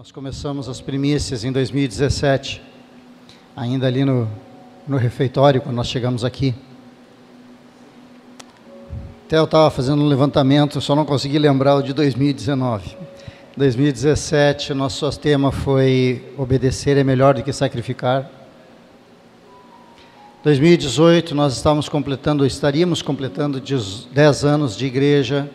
Nós começamos as primícias em 2017, ainda ali no, no refeitório, quando nós chegamos aqui. Até eu estava fazendo um levantamento, só não consegui lembrar o de 2019. 2017, nosso tema foi obedecer é melhor do que sacrificar. 2018, nós estávamos completando, estaríamos completando 10 anos de igreja.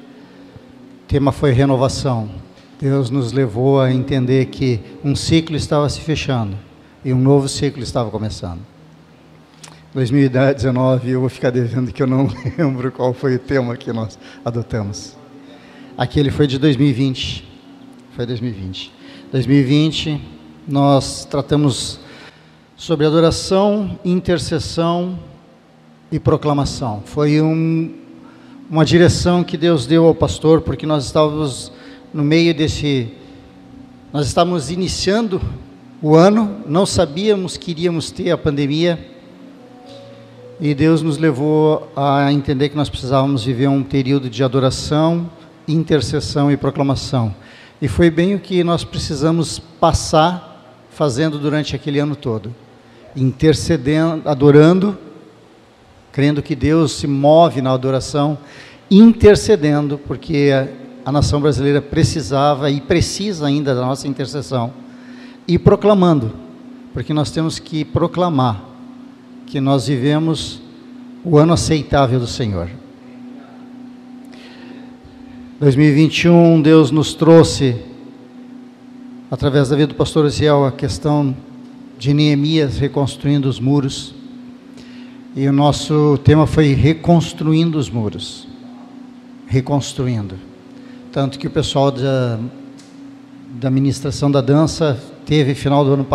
O tema foi renovação. Deus nos levou a entender que um ciclo estava se fechando e um novo ciclo estava começando. 2019, eu vou ficar devendo que eu não lembro qual foi o tema que nós adotamos. Aquele foi de 2020. Foi 2020. 2020, nós tratamos sobre adoração, intercessão e proclamação. Foi um, uma direção que Deus deu ao pastor, porque nós estávamos no meio desse. Nós estávamos iniciando o ano, não sabíamos que iríamos ter a pandemia e Deus nos levou a entender que nós precisávamos viver um período de adoração, intercessão e proclamação. E foi bem o que nós precisamos passar fazendo durante aquele ano todo. Intercedendo, adorando, crendo que Deus se move na adoração, intercedendo, porque a nação brasileira precisava e precisa ainda da nossa intercessão, e proclamando, porque nós temos que proclamar que nós vivemos o ano aceitável do Senhor. 2021, Deus nos trouxe, através da vida do pastor Eziel, a questão de Neemias reconstruindo os muros. E o nosso tema foi reconstruindo os muros. Reconstruindo. Tanto que o pessoal da, da administração da dança teve, final do ano,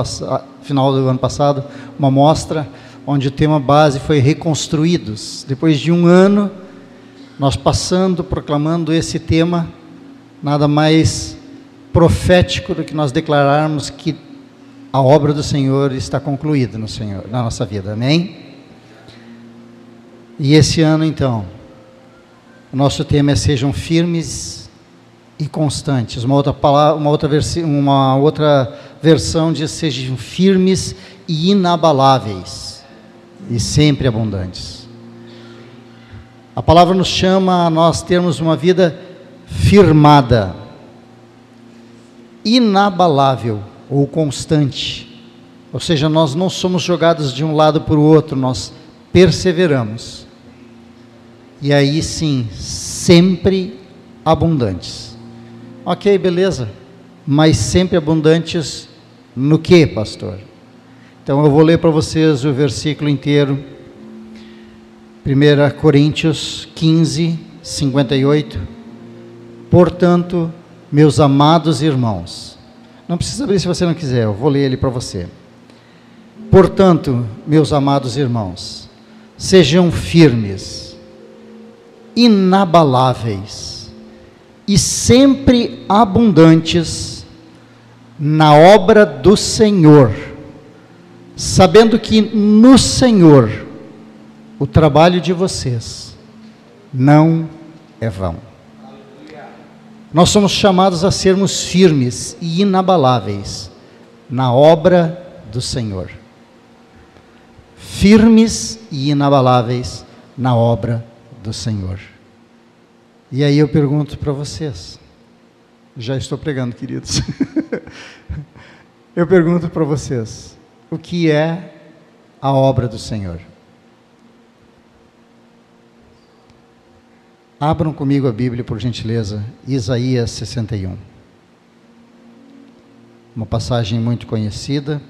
final do ano passado, uma mostra onde o tema base foi Reconstruídos. Depois de um ano, nós passando, proclamando esse tema, nada mais profético do que nós declararmos que a obra do Senhor está concluída no Senhor, na nossa vida. Amém? E esse ano, então, o nosso tema é sejam firmes e constantes. Uma outra palavra, uma outra, versi, uma outra versão diz sejam firmes e inabaláveis e sempre abundantes. A palavra nos chama a nós termos uma vida firmada, inabalável ou constante. Ou seja, nós não somos jogados de um lado para o outro, nós perseveramos. E aí sim, sempre abundantes. Ok, beleza. Mas sempre abundantes no que, pastor? Então eu vou ler para vocês o versículo inteiro. 1 Coríntios 15, 58. Portanto, meus amados irmãos, não precisa abrir se você não quiser, eu vou ler ele para você. Portanto, meus amados irmãos, sejam firmes, inabaláveis e sempre abundantes na obra do Senhor sabendo que no Senhor o trabalho de vocês não é vão. Nós somos chamados a sermos firmes e inabaláveis na obra do Senhor. Firmes e inabaláveis na obra do Senhor. E aí eu pergunto para vocês, já estou pregando, queridos. eu pergunto para vocês, o que é a obra do Senhor. Abram comigo a Bíblia, por gentileza, Isaías 61. Uma passagem muito conhecida,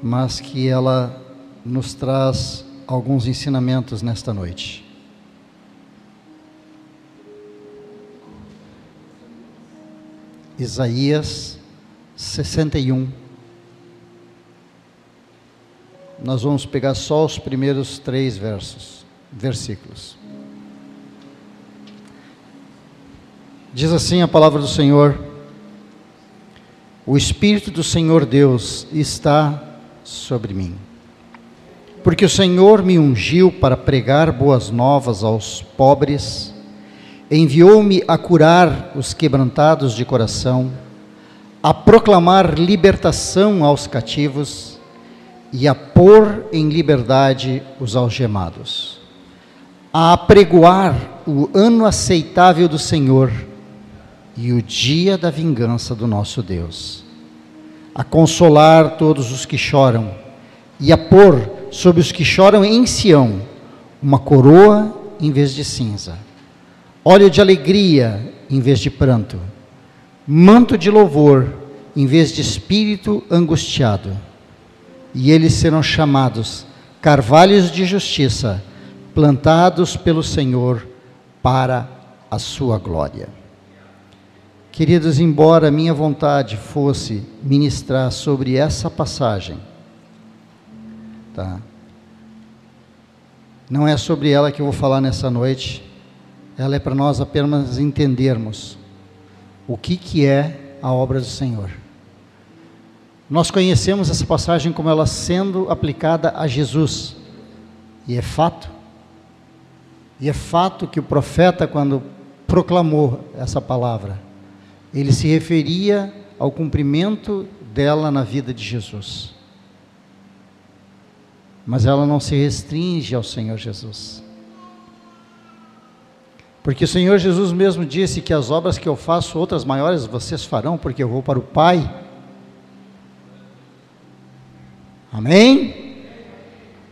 mas que ela nos traz alguns ensinamentos nesta noite. Isaías 61 nós vamos pegar só os primeiros três versos, versículos. Diz assim a palavra do Senhor: O Espírito do Senhor Deus está sobre mim, porque o Senhor me ungiu para pregar boas novas aos pobres, enviou-me a curar os quebrantados de coração, a proclamar libertação aos cativos e a pôr em liberdade os algemados, a apregoar o ano aceitável do Senhor e o dia da vingança do nosso Deus, a consolar todos os que choram e a pôr sobre os que choram em Sião uma coroa em vez de cinza, óleo de alegria em vez de pranto manto de louvor em vez de espírito angustiado. E eles serão chamados carvalhos de justiça, plantados pelo Senhor para a sua glória. Queridos, embora minha vontade fosse ministrar sobre essa passagem, tá? Não é sobre ela que eu vou falar nessa noite. Ela é para nós apenas entendermos o que, que é a obra do Senhor. Nós conhecemos essa passagem como ela sendo aplicada a Jesus, e é fato, e é fato que o profeta, quando proclamou essa palavra, ele se referia ao cumprimento dela na vida de Jesus. Mas ela não se restringe ao Senhor Jesus. Porque o Senhor Jesus mesmo disse que as obras que eu faço, outras maiores vocês farão, porque eu vou para o Pai. Amém?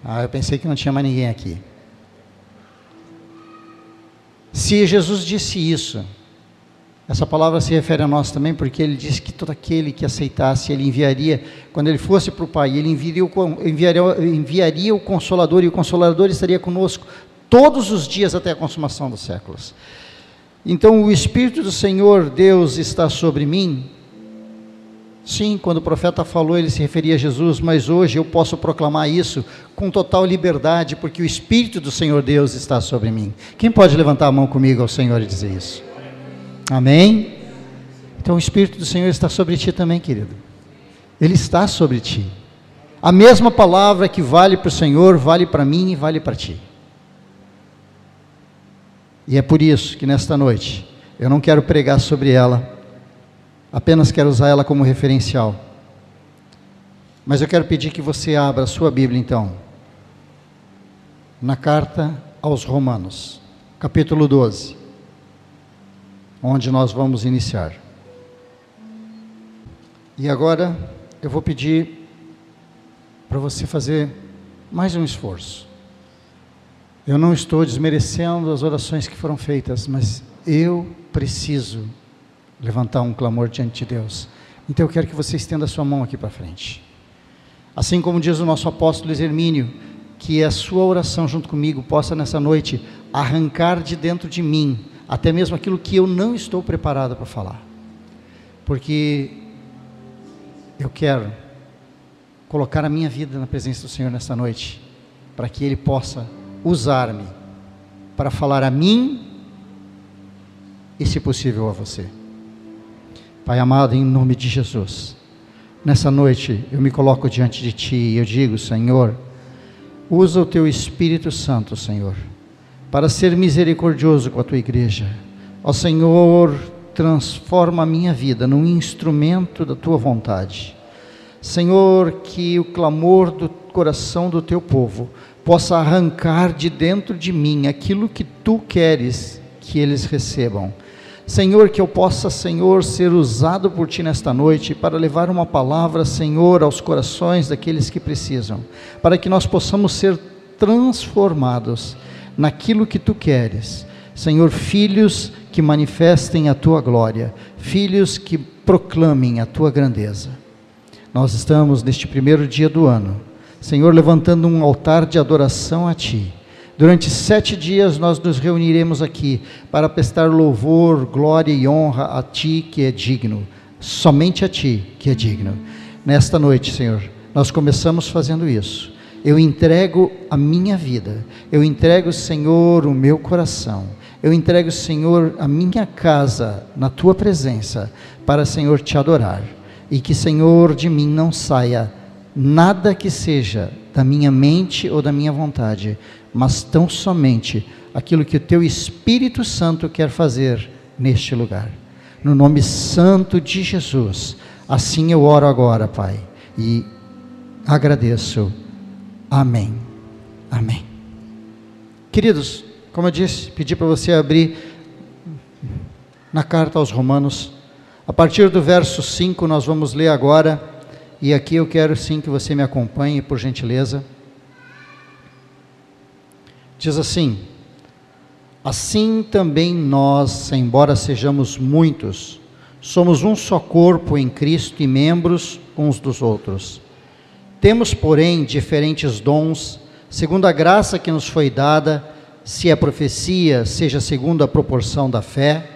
Ah, eu pensei que não tinha mais ninguém aqui. Se Jesus disse isso, essa palavra se refere a nós também, porque ele disse que todo aquele que aceitasse, ele enviaria, quando ele fosse para o Pai, ele enviaria o, enviaria, enviaria o Consolador, e o Consolador estaria conosco todos os dias até a consumação dos séculos. Então, o Espírito do Senhor Deus está sobre mim. Sim, quando o profeta falou, ele se referia a Jesus, mas hoje eu posso proclamar isso com total liberdade, porque o Espírito do Senhor Deus está sobre mim. Quem pode levantar a mão comigo ao Senhor e dizer isso? Amém? Então, o Espírito do Senhor está sobre ti também, querido. Ele está sobre ti. A mesma palavra que vale para o Senhor, vale para mim e vale para ti. E é por isso que nesta noite eu não quero pregar sobre ela, apenas quero usar ela como referencial. Mas eu quero pedir que você abra a sua Bíblia então, na carta aos Romanos, capítulo 12, onde nós vamos iniciar. E agora eu vou pedir para você fazer mais um esforço. Eu não estou desmerecendo as orações que foram feitas, mas eu preciso levantar um clamor diante de Deus. Então eu quero que você estenda a sua mão aqui para frente. Assim como diz o nosso apóstolo Hermínio, que a sua oração junto comigo possa nessa noite arrancar de dentro de mim até mesmo aquilo que eu não estou preparado para falar. Porque eu quero colocar a minha vida na presença do Senhor nessa noite, para que Ele possa usar-me para falar a mim e, se possível, a você. Pai amado, em nome de Jesus, nessa noite eu me coloco diante de Ti e eu digo, Senhor, usa o Teu Espírito Santo, Senhor, para ser misericordioso com a Tua igreja. Ó Senhor, transforma a minha vida num instrumento da Tua vontade. Senhor, que o clamor do coração do Teu povo possa arrancar de dentro de mim aquilo que tu queres que eles recebam. Senhor, que eu possa, Senhor, ser usado por ti nesta noite para levar uma palavra, Senhor, aos corações daqueles que precisam, para que nós possamos ser transformados naquilo que tu queres. Senhor, filhos que manifestem a tua glória, filhos que proclamem a tua grandeza. Nós estamos neste primeiro dia do ano Senhor, levantando um altar de adoração a Ti. Durante sete dias nós nos reuniremos aqui para prestar louvor, glória e honra a Ti que é digno, somente a Ti que é digno. Nesta noite, Senhor, nós começamos fazendo isso. Eu entrego a minha vida, eu entrego, Senhor, o meu coração, eu entrego, Senhor, a minha casa na Tua presença, para, Senhor, Te adorar. E que, Senhor, de mim não saia nada que seja da minha mente ou da minha vontade, mas tão somente aquilo que o teu Espírito Santo quer fazer neste lugar. No nome santo de Jesus, Assim eu oro agora, Pai, e agradeço. Amém. Amém. Queridos, como eu disse, pedi para você abrir na carta aos Romanos. A partir do verso 5 nós vamos ler agora, e aqui eu quero sim que você me acompanhe, por gentileza. Diz assim: Assim também nós, embora sejamos muitos, somos um só corpo em Cristo e membros uns dos outros. Temos, porém, diferentes dons, segundo a graça que nos foi dada, se é profecia, seja segundo a proporção da fé,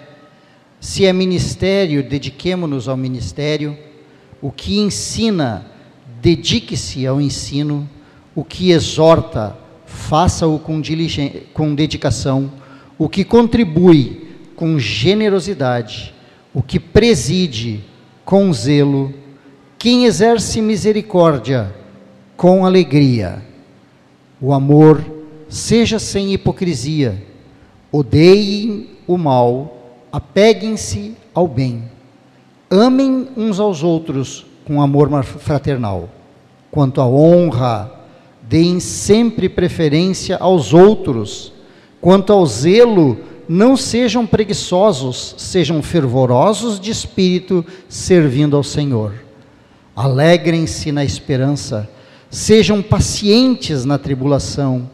se é ministério, dediquemo-nos ao ministério, o que ensina, dedique-se ao ensino, o que exorta, faça-o com, com dedicação, o que contribui com generosidade, o que preside com zelo, quem exerce misericórdia com alegria. O amor seja sem hipocrisia, odeiem o mal, apeguem-se ao bem, amem uns aos outros com amor fraternal. Quanto à honra, deem sempre preferência aos outros. Quanto ao zelo, não sejam preguiçosos, sejam fervorosos de espírito, servindo ao Senhor. Alegrem-se na esperança, sejam pacientes na tribulação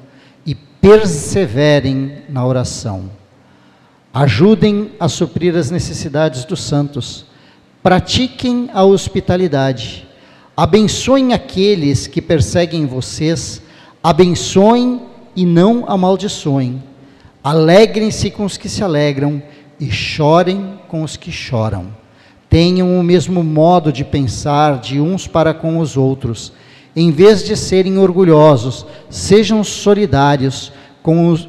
e perseverem na oração. Ajudem a suprir as necessidades dos santos, pratiquem a hospitalidade, abençoem aqueles que perseguem vocês, abençoem e não amaldiçoem Alegrem-se com os que se alegram e chorem com os que choram. Tenham o mesmo modo de pensar de uns para com os outros. Em vez de serem orgulhosos, sejam solidários com os,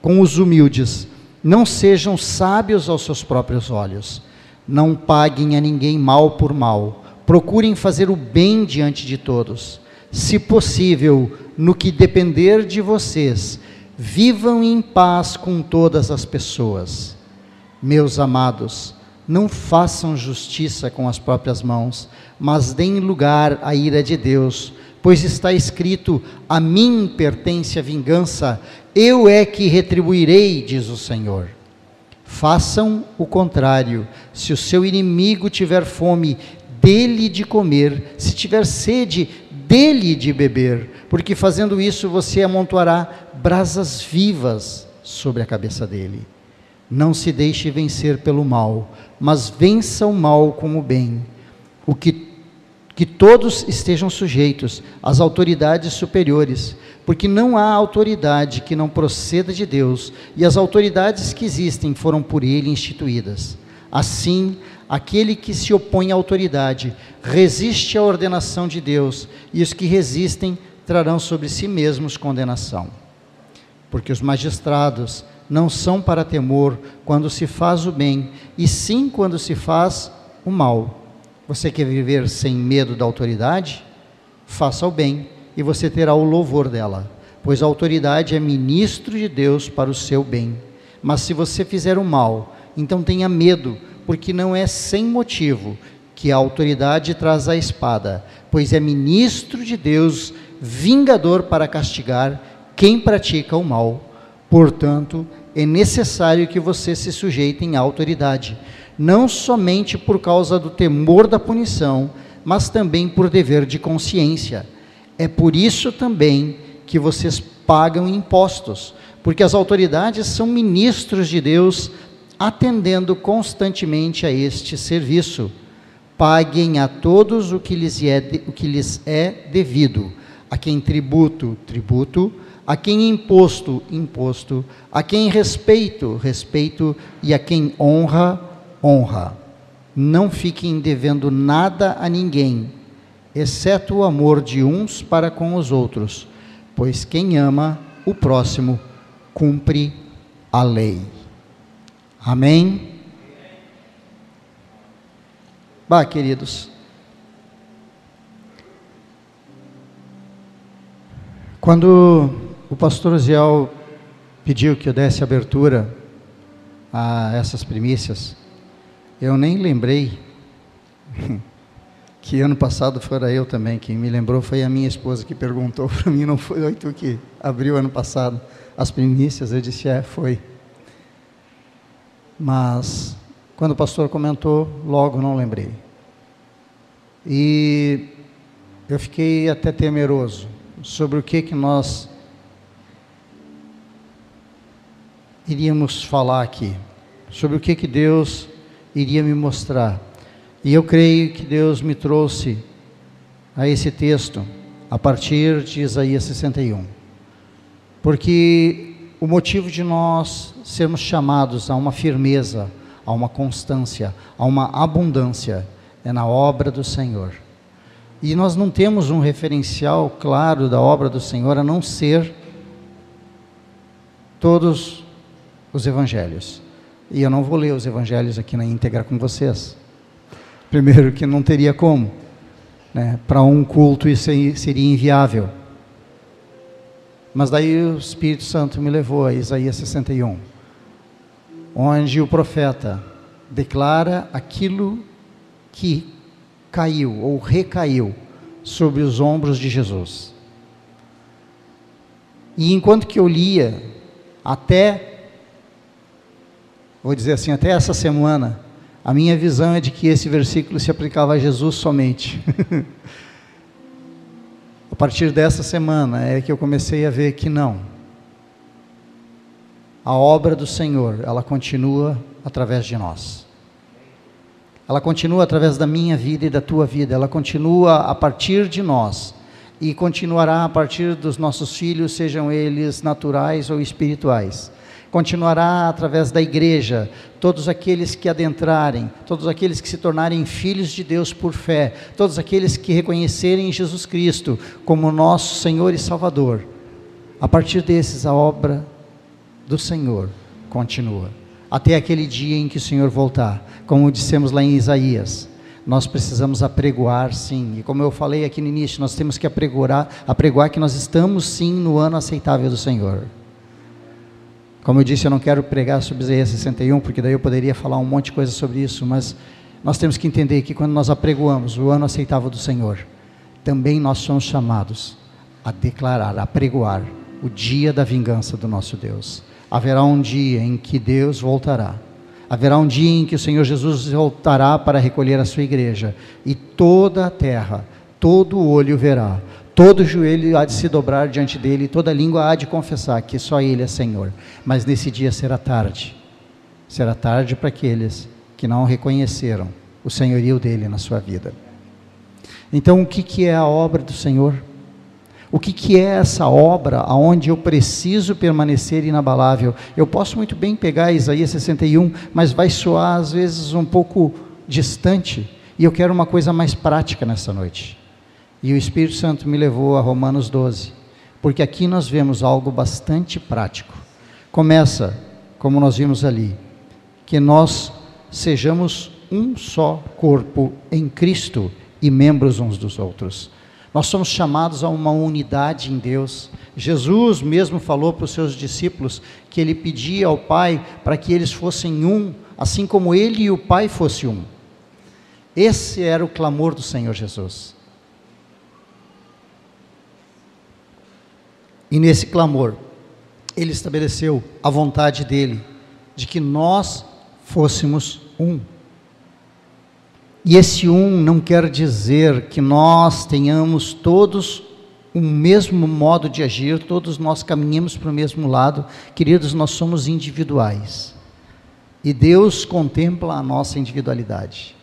com os humildes. Não sejam sábios aos seus próprios olhos. Não paguem a ninguém mal por mal. Procurem fazer o bem diante de todos. Se possível, no que depender de vocês, Vivam em paz com todas as pessoas. Meus amados, não façam justiça com as próprias mãos, mas deem lugar à ira de Deus, pois está escrito: A mim pertence a vingança, eu é que retribuirei, diz o Senhor. Façam o contrário. Se o seu inimigo tiver fome, dele de comer, se tiver sede, dele de beber, porque fazendo isso você amontoará brasas vivas sobre a cabeça dele. Não se deixe vencer pelo mal, mas vença o mal com o bem. O que que todos estejam sujeitos às autoridades superiores, porque não há autoridade que não proceda de Deus, e as autoridades que existem foram por ele instituídas. Assim, aquele que se opõe à autoridade resiste à ordenação de Deus, e os que resistem trarão sobre si mesmos condenação porque os magistrados não são para temor quando se faz o bem, e sim quando se faz o mal. Você quer viver sem medo da autoridade? Faça o bem e você terá o louvor dela, pois a autoridade é ministro de Deus para o seu bem. Mas se você fizer o mal, então tenha medo, porque não é sem motivo que a autoridade traz a espada, pois é ministro de Deus, vingador para castigar quem pratica o mal. Portanto, é necessário que você se sujeitem à autoridade, não somente por causa do temor da punição, mas também por dever de consciência. É por isso também que vocês pagam impostos, porque as autoridades são ministros de Deus, atendendo constantemente a este serviço. Paguem a todos o que lhes é, o que lhes é devido, a quem tributo, tributo, a quem imposto, imposto, a quem respeito, respeito, e a quem honra, honra. Não fiquem devendo nada a ninguém, exceto o amor de uns para com os outros, pois quem ama o próximo cumpre a lei. Amém? Bah, queridos, quando o pastor Ziel pediu que eu desse abertura a essas primícias. Eu nem lembrei que ano passado fora eu também. Quem me lembrou foi a minha esposa que perguntou para mim, não foi tu que abriu ano passado as primícias? Eu disse, é, foi. Mas, quando o pastor comentou, logo não lembrei. E eu fiquei até temeroso sobre o que, que nós iríamos falar aqui, sobre o que, que Deus iria me mostrar. E eu creio que Deus me trouxe a esse texto a partir de Isaías 61. Porque o motivo de nós sermos chamados a uma firmeza, a uma constância, a uma abundância é na obra do Senhor. E nós não temos um referencial claro da obra do Senhor a não ser todos os evangelhos. E eu não vou ler os evangelhos aqui na íntegra com vocês. Primeiro, que não teria como. Né? Para um culto isso seria inviável. Mas daí o Espírito Santo me levou a Isaías 61, onde o profeta declara aquilo que caiu ou recaiu sobre os ombros de Jesus. E enquanto que eu lia, até, vou dizer assim, até essa semana, a minha visão é de que esse versículo se aplicava a Jesus somente. a partir dessa semana é que eu comecei a ver que não. A obra do Senhor, ela continua através de nós. Ela continua através da minha vida e da tua vida, ela continua a partir de nós e continuará a partir dos nossos filhos, sejam eles naturais ou espirituais continuará através da igreja, todos aqueles que adentrarem, todos aqueles que se tornarem filhos de Deus por fé, todos aqueles que reconhecerem Jesus Cristo como nosso Senhor e Salvador. A partir desses, a obra do Senhor continua, até aquele dia em que o Senhor voltar, como dissemos lá em Isaías. Nós precisamos apregoar, sim, e como eu falei aqui no início, nós temos que apregoar, apregoar que nós estamos sim no ano aceitável do Senhor. Como eu disse, eu não quero pregar sobre Isaías 61, porque daí eu poderia falar um monte de coisa sobre isso, mas nós temos que entender que quando nós apregoamos o ano aceitável do Senhor, também nós somos chamados a declarar, a pregoar o dia da vingança do nosso Deus. Haverá um dia em que Deus voltará. Haverá um dia em que o Senhor Jesus voltará para recolher a sua igreja e toda a terra, todo olho verá todo joelho há de se dobrar diante dele, toda língua há de confessar que só ele é Senhor. Mas nesse dia será tarde. Será tarde para aqueles que não reconheceram o senhorio dele na sua vida. Então, o que, que é a obra do Senhor? O que, que é essa obra aonde eu preciso permanecer inabalável? Eu posso muito bem pegar Isaías 61, mas vai soar às vezes um pouco distante, e eu quero uma coisa mais prática nessa noite. E o Espírito Santo me levou a Romanos 12, porque aqui nós vemos algo bastante prático. Começa, como nós vimos ali, que nós sejamos um só corpo em Cristo e membros uns dos outros. Nós somos chamados a uma unidade em Deus. Jesus mesmo falou para os seus discípulos que ele pedia ao Pai para que eles fossem um, assim como ele e o Pai fossem um. Esse era o clamor do Senhor Jesus. E nesse clamor, ele estabeleceu a vontade dele de que nós fôssemos um. E esse um não quer dizer que nós tenhamos todos o mesmo modo de agir, todos nós caminhamos para o mesmo lado. Queridos, nós somos individuais. E Deus contempla a nossa individualidade.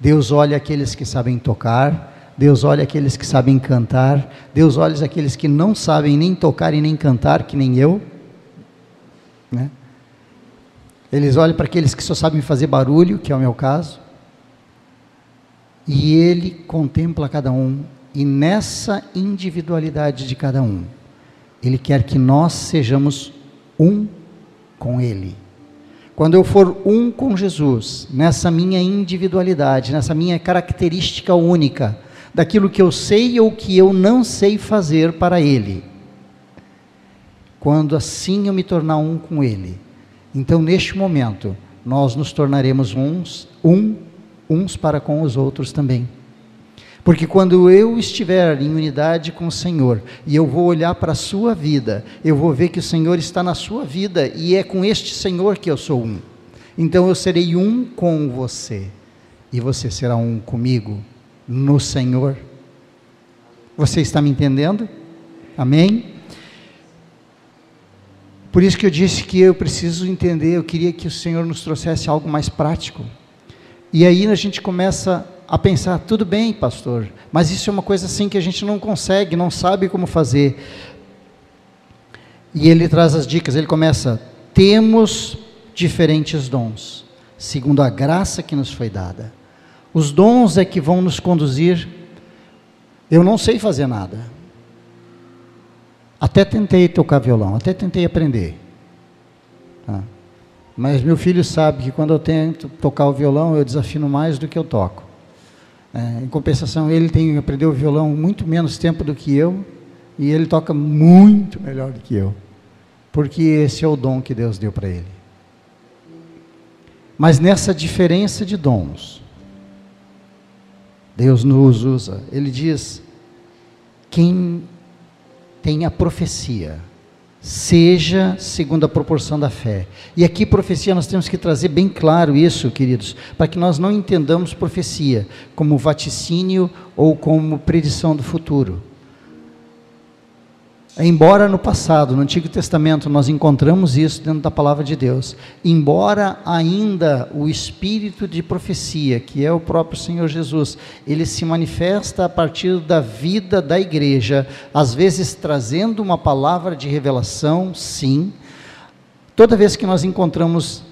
Deus olha aqueles que sabem tocar, Deus olha aqueles que sabem cantar, Deus olha aqueles que não sabem nem tocar e nem cantar, que nem eu. Né? Eles olham para aqueles que só sabem fazer barulho, que é o meu caso. E Ele contempla cada um, e nessa individualidade de cada um, Ele quer que nós sejamos um com Ele. Quando eu for um com Jesus, nessa minha individualidade, nessa minha característica única, daquilo que eu sei ou que eu não sei fazer para Ele. Quando assim eu me tornar um com Ele, então neste momento nós nos tornaremos uns, um, uns para com os outros também. Porque quando eu estiver em unidade com o Senhor e eu vou olhar para a sua vida, eu vou ver que o Senhor está na sua vida e é com este Senhor que eu sou um. Então eu serei um com você e você será um comigo no Senhor. Você está me entendendo? Amém? Por isso que eu disse que eu preciso entender, eu queria que o Senhor nos trouxesse algo mais prático. E aí a gente começa a pensar, tudo bem, pastor, mas isso é uma coisa assim que a gente não consegue, não sabe como fazer. E ele traz as dicas, ele começa: temos diferentes dons, segundo a graça que nos foi dada. Os dons é que vão nos conduzir. Eu não sei fazer nada. Até tentei tocar violão, até tentei aprender. Tá? Mas meu filho sabe que quando eu tento tocar o violão, eu desafino mais do que eu toco. É, em compensação, ele tem aprendeu o violão muito menos tempo do que eu e ele toca muito melhor do que eu, porque esse é o dom que Deus deu para ele. Mas nessa diferença de dons, Deus nos usa. Ele diz: quem tem a profecia, seja segundo a proporção da fé. E aqui, profecia, nós temos que trazer bem claro isso, queridos, para que nós não entendamos profecia como vaticínio ou como predição do futuro. Embora no passado, no Antigo Testamento, nós encontramos isso dentro da palavra de Deus, embora ainda o espírito de profecia, que é o próprio Senhor Jesus, ele se manifesta a partir da vida da igreja, às vezes trazendo uma palavra de revelação, sim. Toda vez que nós encontramos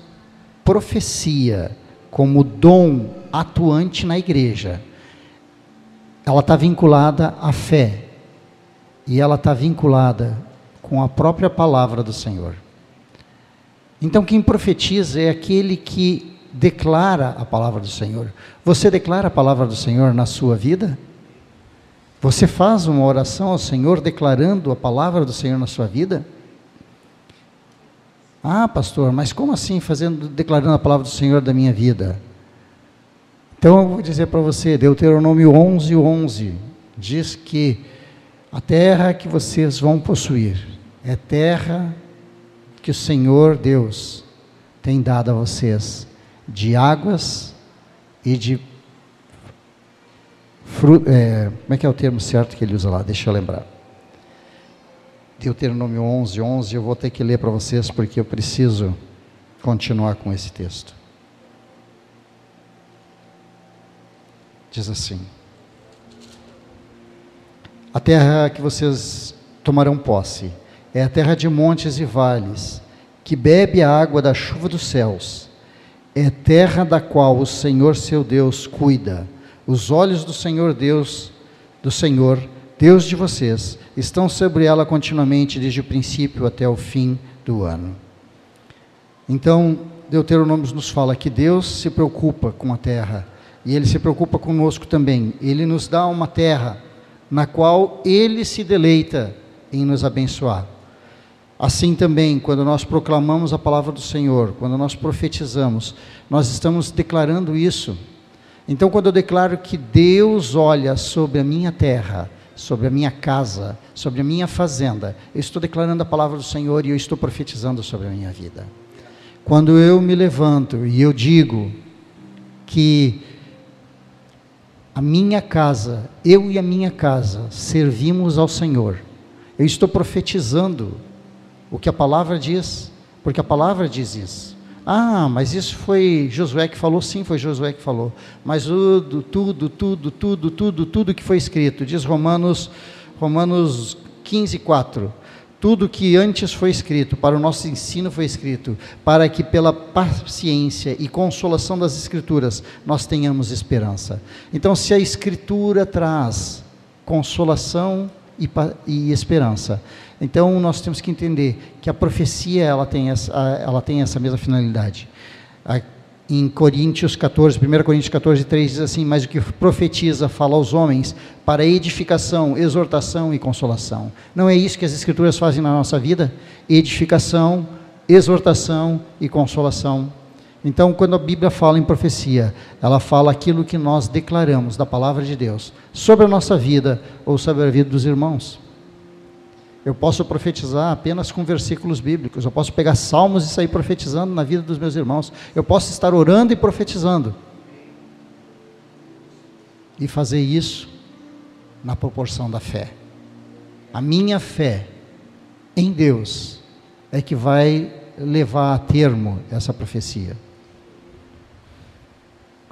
profecia como dom atuante na igreja, ela está vinculada à fé e ela está vinculada com a própria palavra do Senhor. Então, quem profetiza é aquele que declara a palavra do Senhor. Você declara a palavra do Senhor na sua vida? Você faz uma oração ao Senhor declarando a palavra do Senhor na sua vida? Ah, pastor, mas como assim fazendo, declarando a palavra do Senhor da minha vida? Então eu vou dizer para você, Deuteronômio 11, 11, diz que a terra que vocês vão possuir é terra que o Senhor Deus tem dado a vocês de águas e de. É, como é que é o termo certo que ele usa lá? Deixa eu lembrar. Deuteronômio 11, 11, eu vou ter que ler para vocês porque eu preciso continuar com esse texto. Diz assim: a terra que vocês tomarão posse é a terra de montes e vales, que bebe a água da chuva dos céus. É terra da qual o Senhor seu Deus cuida. Os olhos do Senhor Deus, do Senhor, Deus de vocês, estão sobre ela continuamente desde o princípio até o fim do ano. Então, Deuteronômio nos fala que Deus se preocupa com a terra e ele se preocupa conosco também. Ele nos dá uma terra na qual Ele se deleita em nos abençoar. Assim também, quando nós proclamamos a palavra do Senhor, quando nós profetizamos, nós estamos declarando isso. Então, quando eu declaro que Deus olha sobre a minha terra, sobre a minha casa, sobre a minha fazenda, eu estou declarando a palavra do Senhor e eu estou profetizando sobre a minha vida. Quando eu me levanto e eu digo que a minha casa, eu e a minha casa, servimos ao Senhor. Eu estou profetizando o que a palavra diz, porque a palavra diz isso. Ah, mas isso foi Josué que falou? Sim, foi Josué que falou. Mas tudo, tudo, tudo, tudo, tudo, tudo que foi escrito, diz Romanos, Romanos 15, 4. Tudo que antes foi escrito, para o nosso ensino foi escrito, para que pela paciência e consolação das Escrituras nós tenhamos esperança. Então, se a Escritura traz consolação e, e esperança, então nós temos que entender que a profecia ela tem essa, ela tem essa mesma finalidade. A, em Coríntios 14, 1 Coríntios 14, 3 diz assim: Mas o que profetiza fala aos homens para edificação, exortação e consolação. Não é isso que as Escrituras fazem na nossa vida? Edificação, exortação e consolação. Então, quando a Bíblia fala em profecia, ela fala aquilo que nós declaramos da palavra de Deus sobre a nossa vida ou sobre a vida dos irmãos. Eu posso profetizar apenas com versículos bíblicos, eu posso pegar salmos e sair profetizando na vida dos meus irmãos, eu posso estar orando e profetizando. E fazer isso na proporção da fé. A minha fé em Deus é que vai levar a termo essa profecia.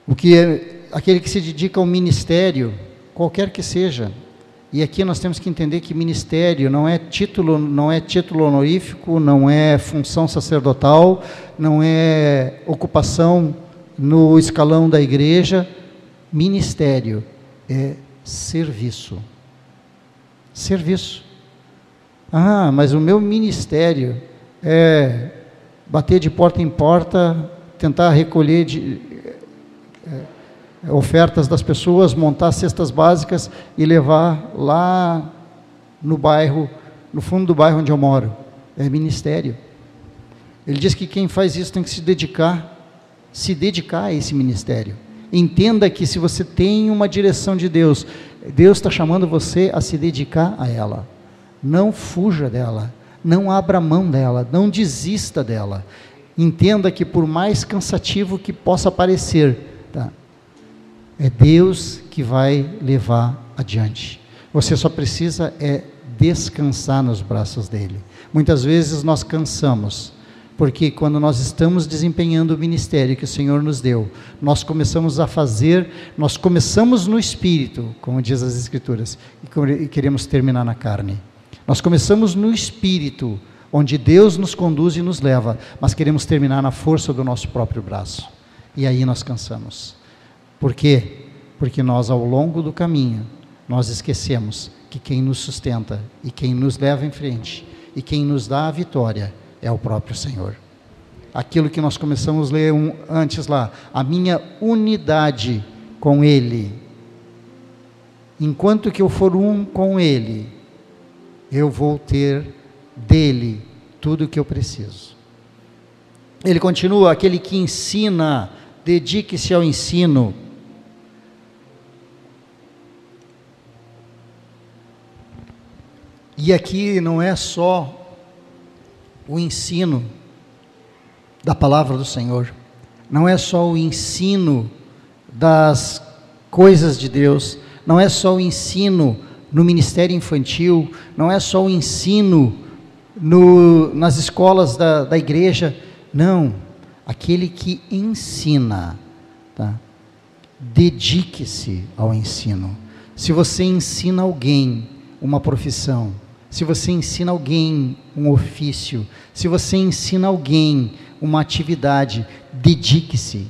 O que é, aquele que se dedica ao ministério, qualquer que seja, e aqui nós temos que entender que ministério não é título, não é título honorífico, não é função sacerdotal, não é ocupação no escalão da igreja. Ministério é serviço. Serviço. Ah, mas o meu ministério é bater de porta em porta, tentar recolher de, é, ofertas das pessoas, montar cestas básicas e levar lá no bairro, no fundo do bairro onde eu moro. É ministério. Ele diz que quem faz isso tem que se dedicar, se dedicar a esse ministério. Entenda que se você tem uma direção de Deus, Deus está chamando você a se dedicar a ela. Não fuja dela, não abra mão dela, não desista dela. Entenda que por mais cansativo que possa parecer, tá? É Deus que vai levar adiante. Você só precisa é descansar nos braços dele. Muitas vezes nós cansamos, porque quando nós estamos desempenhando o ministério que o Senhor nos deu, nós começamos a fazer, nós começamos no espírito, como diz as escrituras, e queremos terminar na carne. Nós começamos no espírito, onde Deus nos conduz e nos leva, mas queremos terminar na força do nosso próprio braço. E aí nós cansamos. Por quê? Porque nós, ao longo do caminho, nós esquecemos que quem nos sustenta e quem nos leva em frente e quem nos dá a vitória é o próprio Senhor. Aquilo que nós começamos a ler um, antes lá, a minha unidade com Ele. Enquanto que eu for um com Ele, eu vou ter dele tudo o que eu preciso. Ele continua: aquele que ensina, dedique-se ao ensino. E aqui não é só o ensino da palavra do Senhor, não é só o ensino das coisas de Deus, não é só o ensino no ministério infantil, não é só o ensino no, nas escolas da, da igreja, não, aquele que ensina, tá? dedique-se ao ensino. Se você ensina alguém uma profissão, se você ensina alguém um ofício, se você ensina alguém uma atividade, dedique-se.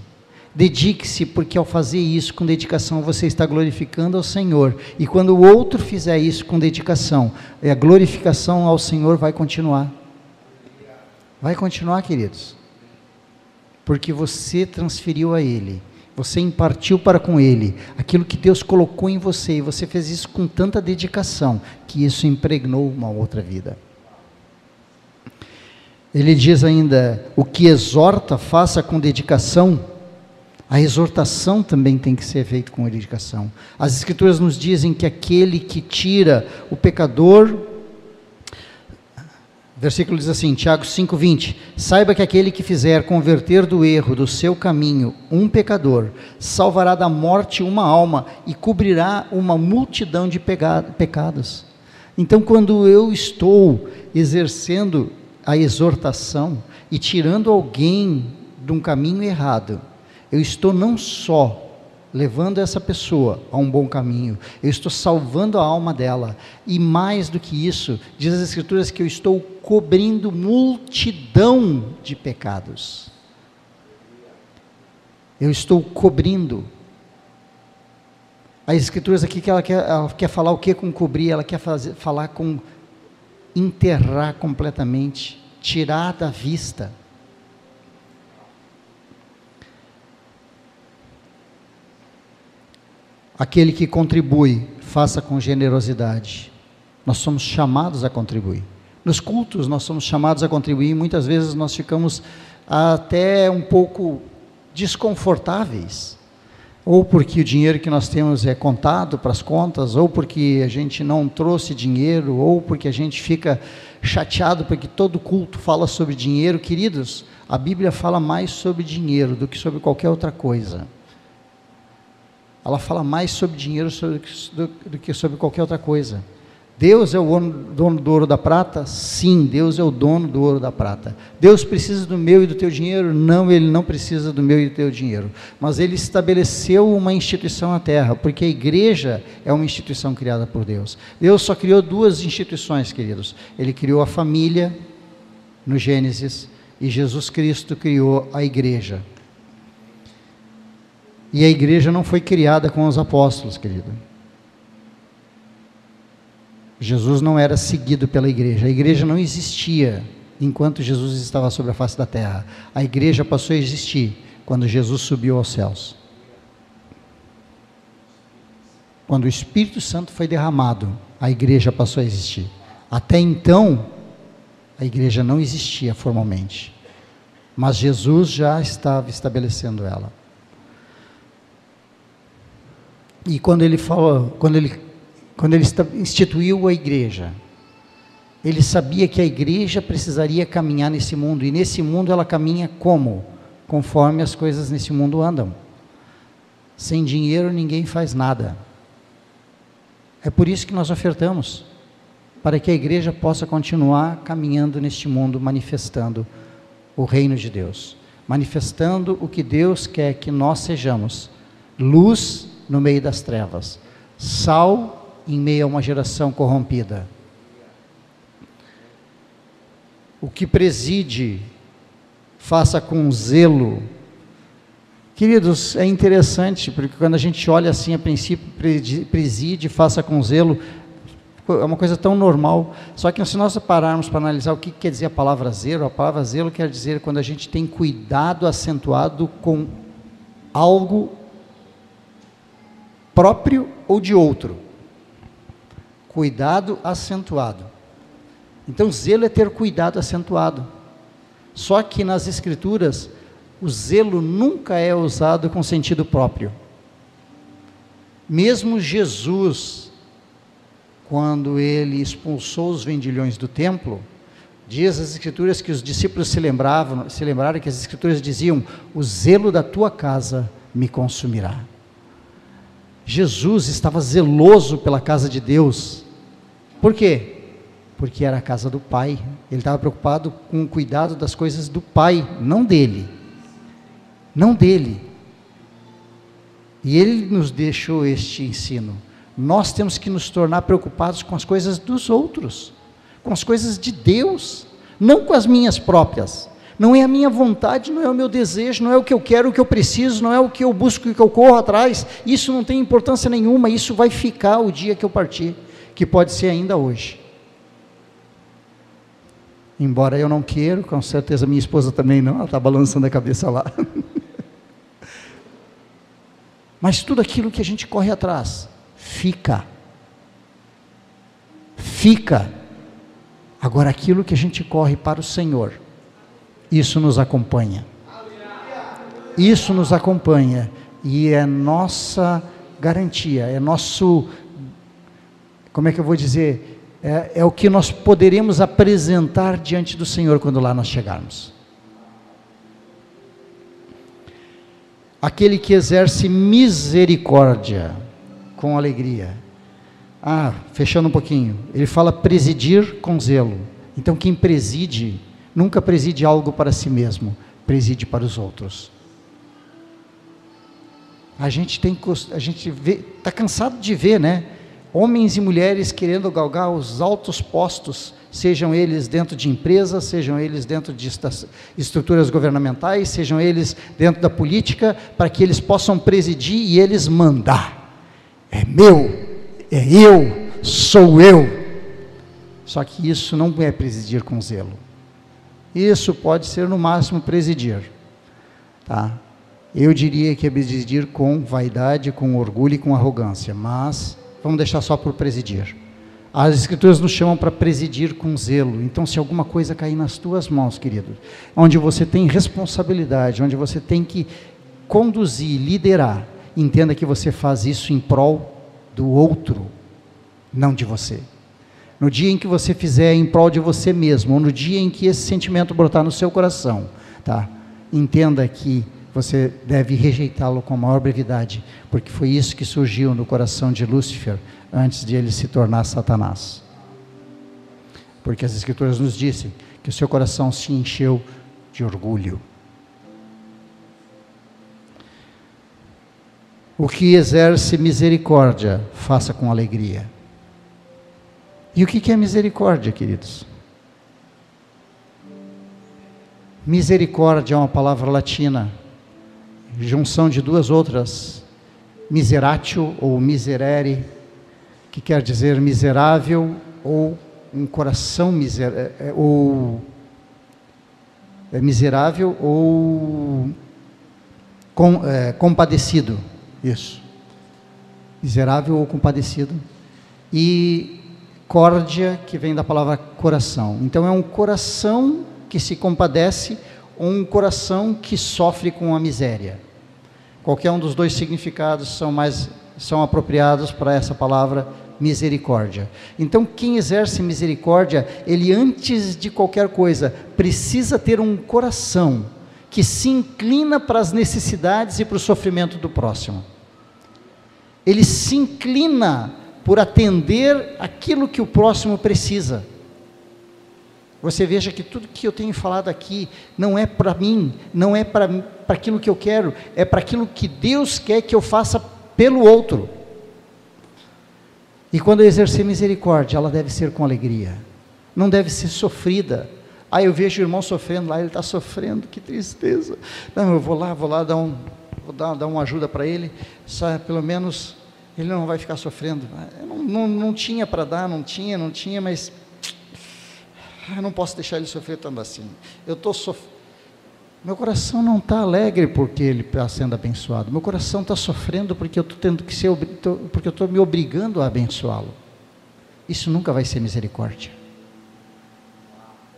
Dedique-se, porque ao fazer isso com dedicação, você está glorificando ao Senhor. E quando o outro fizer isso com dedicação, a glorificação ao Senhor vai continuar. Vai continuar, queridos. Porque você transferiu a Ele você impartiu para com ele aquilo que Deus colocou em você e você fez isso com tanta dedicação que isso impregnou uma outra vida. Ele diz ainda: o que exorta, faça com dedicação. A exortação também tem que ser feita com dedicação. As Escrituras nos dizem que aquele que tira o pecador Versículo diz assim, Tiago 5,20: Saiba que aquele que fizer converter do erro do seu caminho um pecador, salvará da morte uma alma e cobrirá uma multidão de pecados. Então, quando eu estou exercendo a exortação e tirando alguém de um caminho errado, eu estou não só levando essa pessoa a um bom caminho, eu estou salvando a alma dela, e mais do que isso, diz as Escrituras que eu estou cobrindo multidão de pecados. Eu estou cobrindo. As Escrituras aqui que ela quer, ela quer falar o que com cobrir, ela quer fazer, falar com enterrar completamente, tirar da vista. Aquele que contribui, faça com generosidade. Nós somos chamados a contribuir. Nos cultos, nós somos chamados a contribuir. Muitas vezes nós ficamos até um pouco desconfortáveis. Ou porque o dinheiro que nós temos é contado para as contas, ou porque a gente não trouxe dinheiro, ou porque a gente fica chateado porque todo culto fala sobre dinheiro. Queridos, a Bíblia fala mais sobre dinheiro do que sobre qualquer outra coisa. Ela fala mais sobre dinheiro do que sobre qualquer outra coisa. Deus é o dono do ouro da prata? Sim, Deus é o dono do ouro da prata. Deus precisa do meu e do teu dinheiro? Não, ele não precisa do meu e do teu dinheiro. Mas ele estabeleceu uma instituição na terra, porque a igreja é uma instituição criada por Deus. Deus só criou duas instituições, queridos. Ele criou a família no Gênesis e Jesus Cristo criou a igreja. E a igreja não foi criada com os apóstolos, querido. Jesus não era seguido pela igreja, a igreja não existia enquanto Jesus estava sobre a face da terra. A igreja passou a existir quando Jesus subiu aos céus. Quando o Espírito Santo foi derramado, a igreja passou a existir. Até então, a igreja não existia formalmente. Mas Jesus já estava estabelecendo ela. E quando ele fala, quando ele quando ele instituiu a igreja, ele sabia que a igreja precisaria caminhar nesse mundo, e nesse mundo ela caminha como? Conforme as coisas nesse mundo andam. Sem dinheiro ninguém faz nada. É por isso que nós ofertamos, para que a igreja possa continuar caminhando neste mundo, manifestando o reino de Deus, manifestando o que Deus quer que nós sejamos: luz no meio das trevas, sal em meio a uma geração corrompida. O que preside, faça com zelo. Queridos, é interessante, porque quando a gente olha assim, a princípio, preside, faça com zelo, é uma coisa tão normal. Só que se nós pararmos para analisar o que quer dizer a palavra zelo, a palavra zelo quer dizer quando a gente tem cuidado acentuado com algo próprio ou de outro cuidado acentuado. Então, zelo é ter cuidado acentuado. Só que nas Escrituras, o zelo nunca é usado com sentido próprio. Mesmo Jesus, quando ele expulsou os vendilhões do templo, diz as escrituras que os discípulos se lembravam, se lembraram que as escrituras diziam: "O zelo da tua casa me consumirá". Jesus estava zeloso pela casa de Deus. Por quê? Porque era a casa do pai. Ele estava preocupado com o cuidado das coisas do pai, não dele. Não dele. E ele nos deixou este ensino. Nós temos que nos tornar preocupados com as coisas dos outros, com as coisas de Deus, não com as minhas próprias. Não é a minha vontade, não é o meu desejo, não é o que eu quero, o que eu preciso, não é o que eu busco, o que eu corro atrás. Isso não tem importância nenhuma, isso vai ficar o dia que eu partir que pode ser ainda hoje. Embora eu não queira, com certeza minha esposa também não, ela está balançando a cabeça lá. Mas tudo aquilo que a gente corre atrás, fica. Fica. Agora, aquilo que a gente corre para o Senhor, isso nos acompanha. Isso nos acompanha. E é nossa garantia, é nosso como é que eu vou dizer? É, é o que nós poderemos apresentar diante do Senhor quando lá nós chegarmos. Aquele que exerce misericórdia com alegria. Ah, fechando um pouquinho. Ele fala presidir com zelo. Então, quem preside, nunca preside algo para si mesmo, preside para os outros. A gente tem, a gente está cansado de ver, né? homens e mulheres querendo galgar os altos postos, sejam eles dentro de empresas, sejam eles dentro de estruturas governamentais, sejam eles dentro da política, para que eles possam presidir e eles mandar. É meu, é eu, sou eu. Só que isso não é presidir com zelo. Isso pode ser no máximo presidir, tá? Eu diria que é presidir com vaidade, com orgulho e com arrogância, mas Vamos deixar só por presidir. As Escrituras nos chamam para presidir com zelo. Então, se alguma coisa cair nas tuas mãos, querido, onde você tem responsabilidade, onde você tem que conduzir, liderar, entenda que você faz isso em prol do outro, não de você. No dia em que você fizer em prol de você mesmo, ou no dia em que esse sentimento brotar no seu coração, tá? Entenda que você deve rejeitá-lo com a maior brevidade, porque foi isso que surgiu no coração de Lúcifer antes de ele se tornar Satanás. Porque as Escrituras nos dizem que o seu coração se encheu de orgulho. O que exerce misericórdia, faça com alegria. E o que é misericórdia, queridos? Misericórdia é uma palavra latina, junção de duas outras, miseratio ou miserere, que quer dizer miserável ou um coração miser, é, é, ou é miserável ou com, é, compadecido, isso, miserável ou compadecido, e córdia, que vem da palavra coração. Então é um coração que se compadece ou um coração que sofre com a miséria. Qualquer um dos dois significados são mais são apropriados para essa palavra misericórdia. Então, quem exerce misericórdia, ele antes de qualquer coisa precisa ter um coração que se inclina para as necessidades e para o sofrimento do próximo. Ele se inclina por atender aquilo que o próximo precisa. Você veja que tudo que eu tenho falado aqui não é para mim, não é para aquilo que eu quero, é para aquilo que Deus quer que eu faça pelo outro. E quando eu exercer misericórdia, ela deve ser com alegria, não deve ser sofrida. Ah, eu vejo o irmão sofrendo lá, ele está sofrendo, que tristeza. Não, eu vou lá, vou lá dar, um, vou dar, dar uma ajuda para ele, só, pelo menos ele não vai ficar sofrendo. Não, não, não tinha para dar, não tinha, não tinha, mas eu não posso deixar ele sofrer tanto assim. Eu estou sofrendo. Meu coração não está alegre porque ele está sendo abençoado. Meu coração está sofrendo porque eu estou tendo que ser, porque eu estou me obrigando a abençoá-lo. Isso nunca vai ser misericórdia.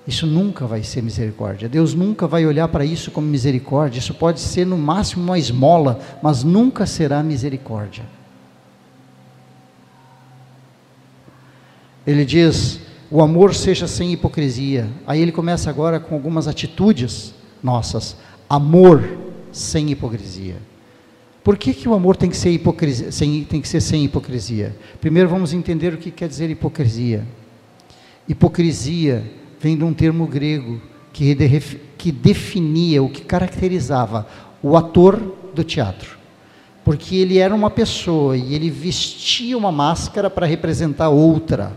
Isso nunca vai ser misericórdia. Deus nunca vai olhar para isso como misericórdia. Isso pode ser no máximo uma esmola, mas nunca será misericórdia. Ele diz: o amor seja sem hipocrisia. Aí ele começa agora com algumas atitudes nossas. Amor sem hipocrisia. Por que, que o amor tem que, ser hipocrisia, sem, tem que ser sem hipocrisia? Primeiro vamos entender o que quer dizer hipocrisia. Hipocrisia vem de um termo grego que, de, que definia, o que caracterizava o ator do teatro. Porque ele era uma pessoa e ele vestia uma máscara para representar outra.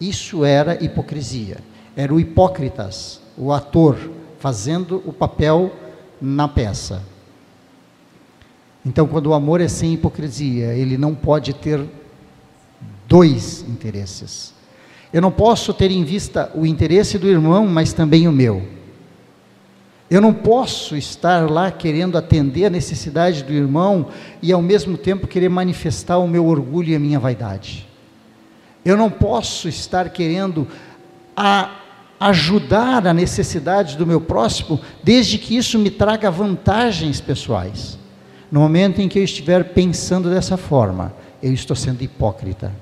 Isso era hipocrisia. Era o hipócritas, o ator, fazendo o papel na peça. Então, quando o amor é sem hipocrisia, ele não pode ter dois interesses. Eu não posso ter em vista o interesse do irmão, mas também o meu. Eu não posso estar lá querendo atender a necessidade do irmão e ao mesmo tempo querer manifestar o meu orgulho e a minha vaidade. Eu não posso estar querendo a ajudar a necessidade do meu próximo, desde que isso me traga vantagens pessoais. No momento em que eu estiver pensando dessa forma, eu estou sendo hipócrita.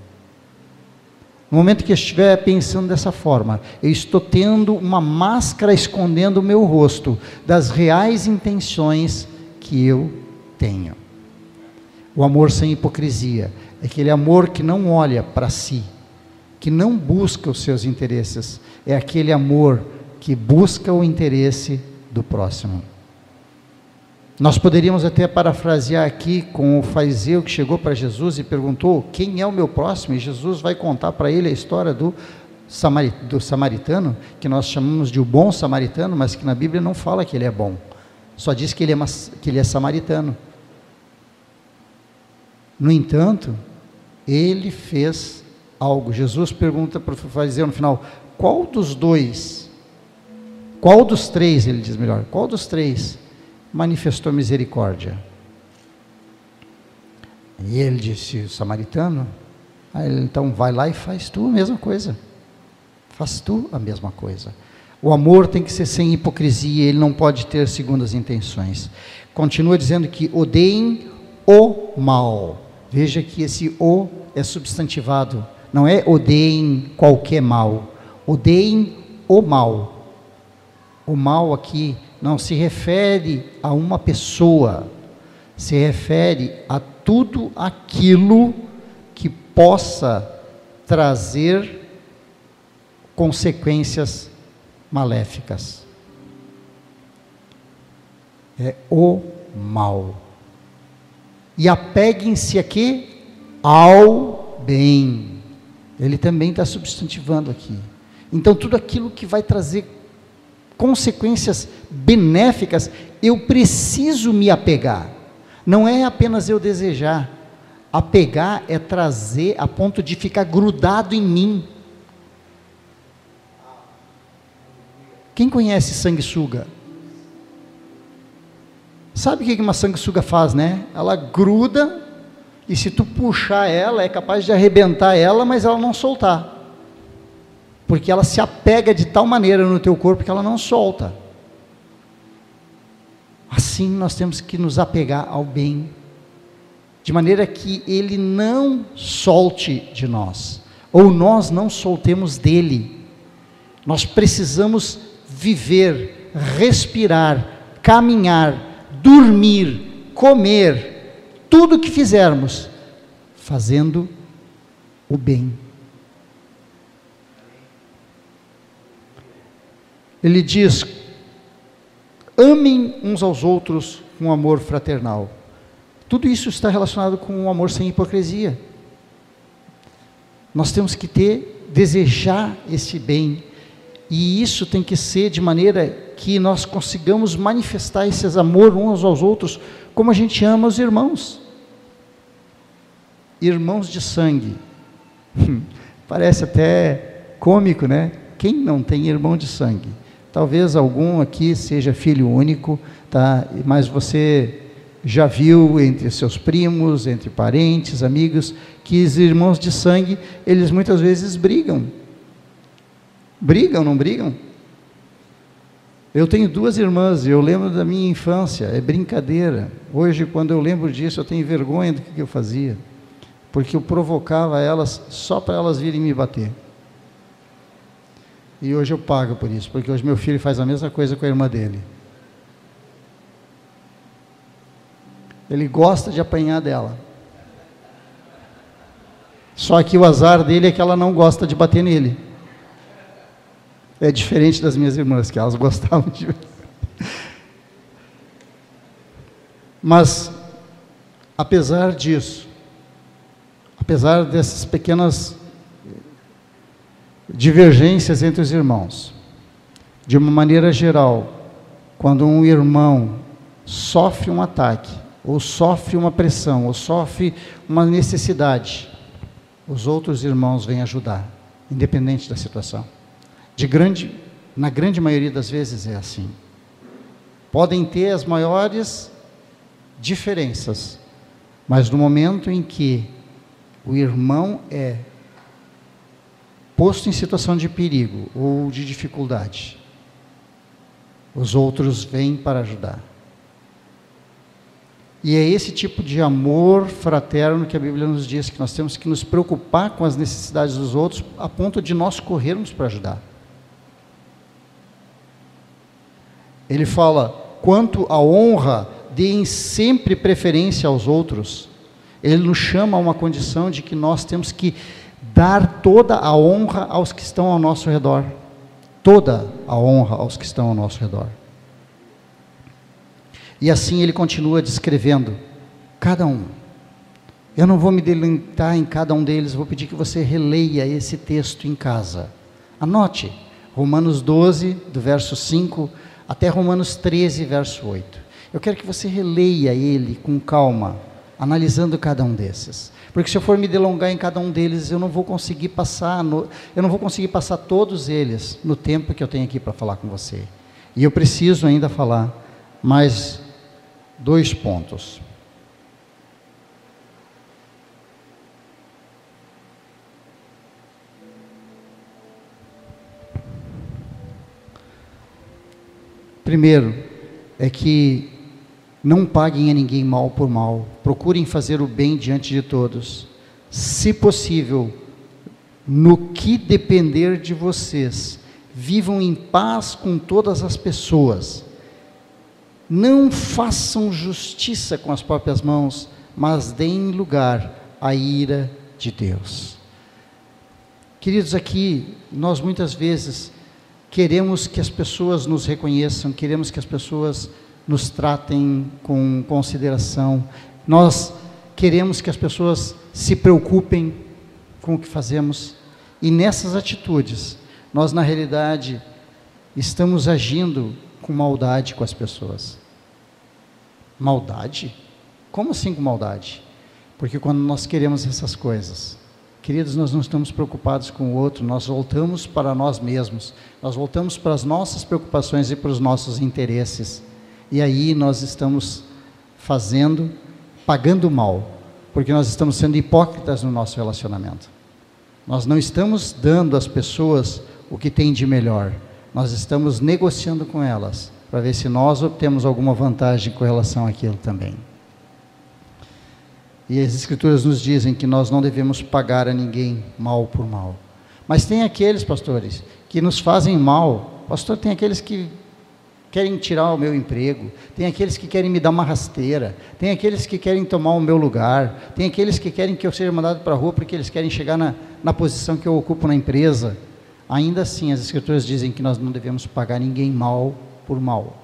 No momento que eu estiver pensando dessa forma, eu estou tendo uma máscara escondendo o meu rosto das reais intenções que eu tenho. O amor sem hipocrisia é aquele amor que não olha para si, que não busca os seus interesses, é aquele amor que busca o interesse do próximo. Nós poderíamos até parafrasear aqui com o fariseu que chegou para Jesus e perguntou: Quem é o meu próximo? E Jesus vai contar para ele a história do, do samaritano, que nós chamamos de o bom samaritano, mas que na Bíblia não fala que ele é bom, só diz que ele é, que ele é samaritano. No entanto, ele fez algo. Jesus pergunta para o fariseu no final: qual dos dois, qual dos três, ele diz melhor, qual dos três manifestou misericórdia? E ele disse: o samaritano. Aí ele, então vai lá e faz tu a mesma coisa. Faz tu a mesma coisa. O amor tem que ser sem hipocrisia, ele não pode ter segundas intenções. Continua dizendo que odeiem o mal. Veja que esse o é substantivado, não é odeiem qualquer mal, odeiem o mal. O mal aqui não se refere a uma pessoa, se refere a tudo aquilo que possa trazer consequências maléficas. É o mal. E apeguem-se aqui ao bem. Ele também está substantivando aqui. Então, tudo aquilo que vai trazer consequências benéficas, eu preciso me apegar. Não é apenas eu desejar. Apegar é trazer a ponto de ficar grudado em mim. Quem conhece sanguessuga? Sabe o que uma sanguessuga faz, né? Ela gruda e se tu puxar ela, é capaz de arrebentar ela, mas ela não soltar. Porque ela se apega de tal maneira no teu corpo que ela não solta. Assim nós temos que nos apegar ao bem, de maneira que ele não solte de nós, ou nós não soltemos dele. Nós precisamos viver, respirar, caminhar, dormir, comer, tudo que fizermos, fazendo o bem. Ele diz: amem uns aos outros com amor fraternal. Tudo isso está relacionado com um amor sem hipocrisia. Nós temos que ter, desejar esse bem, e isso tem que ser de maneira que nós consigamos manifestar esse amor uns aos outros, como a gente ama os irmãos. Irmãos de sangue. Parece até cômico, né? Quem não tem irmão de sangue? Talvez algum aqui seja filho único, tá? Mas você já viu entre seus primos, entre parentes, amigos, que os irmãos de sangue, eles muitas vezes brigam Brigam, não brigam? Eu tenho duas irmãs e eu lembro da minha infância, é brincadeira. Hoje, quando eu lembro disso, eu tenho vergonha do que eu fazia, porque eu provocava elas só para elas virem me bater. E hoje eu pago por isso, porque hoje meu filho faz a mesma coisa com a irmã dele. Ele gosta de apanhar dela. Só que o azar dele é que ela não gosta de bater nele. É diferente das minhas irmãs, que elas gostavam de. Mas, apesar disso, apesar dessas pequenas divergências entre os irmãos, de uma maneira geral, quando um irmão sofre um ataque, ou sofre uma pressão, ou sofre uma necessidade, os outros irmãos vêm ajudar, independente da situação. De grande, na grande maioria das vezes é assim. Podem ter as maiores diferenças, mas no momento em que o irmão é posto em situação de perigo ou de dificuldade, os outros vêm para ajudar. E é esse tipo de amor fraterno que a Bíblia nos diz que nós temos que nos preocupar com as necessidades dos outros a ponto de nós corrermos para ajudar. Ele fala: quanto à honra, deem sempre preferência aos outros. Ele nos chama a uma condição de que nós temos que dar toda a honra aos que estão ao nosso redor. Toda a honra aos que estão ao nosso redor. E assim ele continua descrevendo cada um. Eu não vou me delentar em cada um deles, vou pedir que você releia esse texto em casa. Anote, Romanos 12, do verso 5 até Romanos 13, verso 8. Eu quero que você releia ele com calma, analisando cada um desses. Porque se eu for me delongar em cada um deles, eu não vou conseguir passar, no, eu não vou conseguir passar todos eles no tempo que eu tenho aqui para falar com você. E eu preciso ainda falar mais dois pontos. Primeiro é que não paguem a ninguém mal por mal, procurem fazer o bem diante de todos. Se possível, no que depender de vocês, vivam em paz com todas as pessoas. Não façam justiça com as próprias mãos, mas deem lugar à ira de Deus. Queridos, aqui nós muitas vezes queremos que as pessoas nos reconheçam, queremos que as pessoas nos tratem com consideração, nós queremos que as pessoas se preocupem com o que fazemos, e nessas atitudes, nós na realidade estamos agindo com maldade com as pessoas. Maldade? Como assim com maldade? Porque quando nós queremos essas coisas, queridos, nós não estamos preocupados com o outro, nós voltamos para nós mesmos, nós voltamos para as nossas preocupações e para os nossos interesses. E aí nós estamos fazendo, pagando mal, porque nós estamos sendo hipócritas no nosso relacionamento. Nós não estamos dando às pessoas o que tem de melhor, nós estamos negociando com elas para ver se nós obtemos alguma vantagem com relação àquilo também. E as Escrituras nos dizem que nós não devemos pagar a ninguém mal por mal. Mas tem aqueles, pastores, que nos fazem mal. Pastor, tem aqueles que querem tirar o meu emprego, tem aqueles que querem me dar uma rasteira, tem aqueles que querem tomar o meu lugar, tem aqueles que querem que eu seja mandado para a rua porque eles querem chegar na, na posição que eu ocupo na empresa. Ainda assim, as Escrituras dizem que nós não devemos pagar ninguém mal por mal.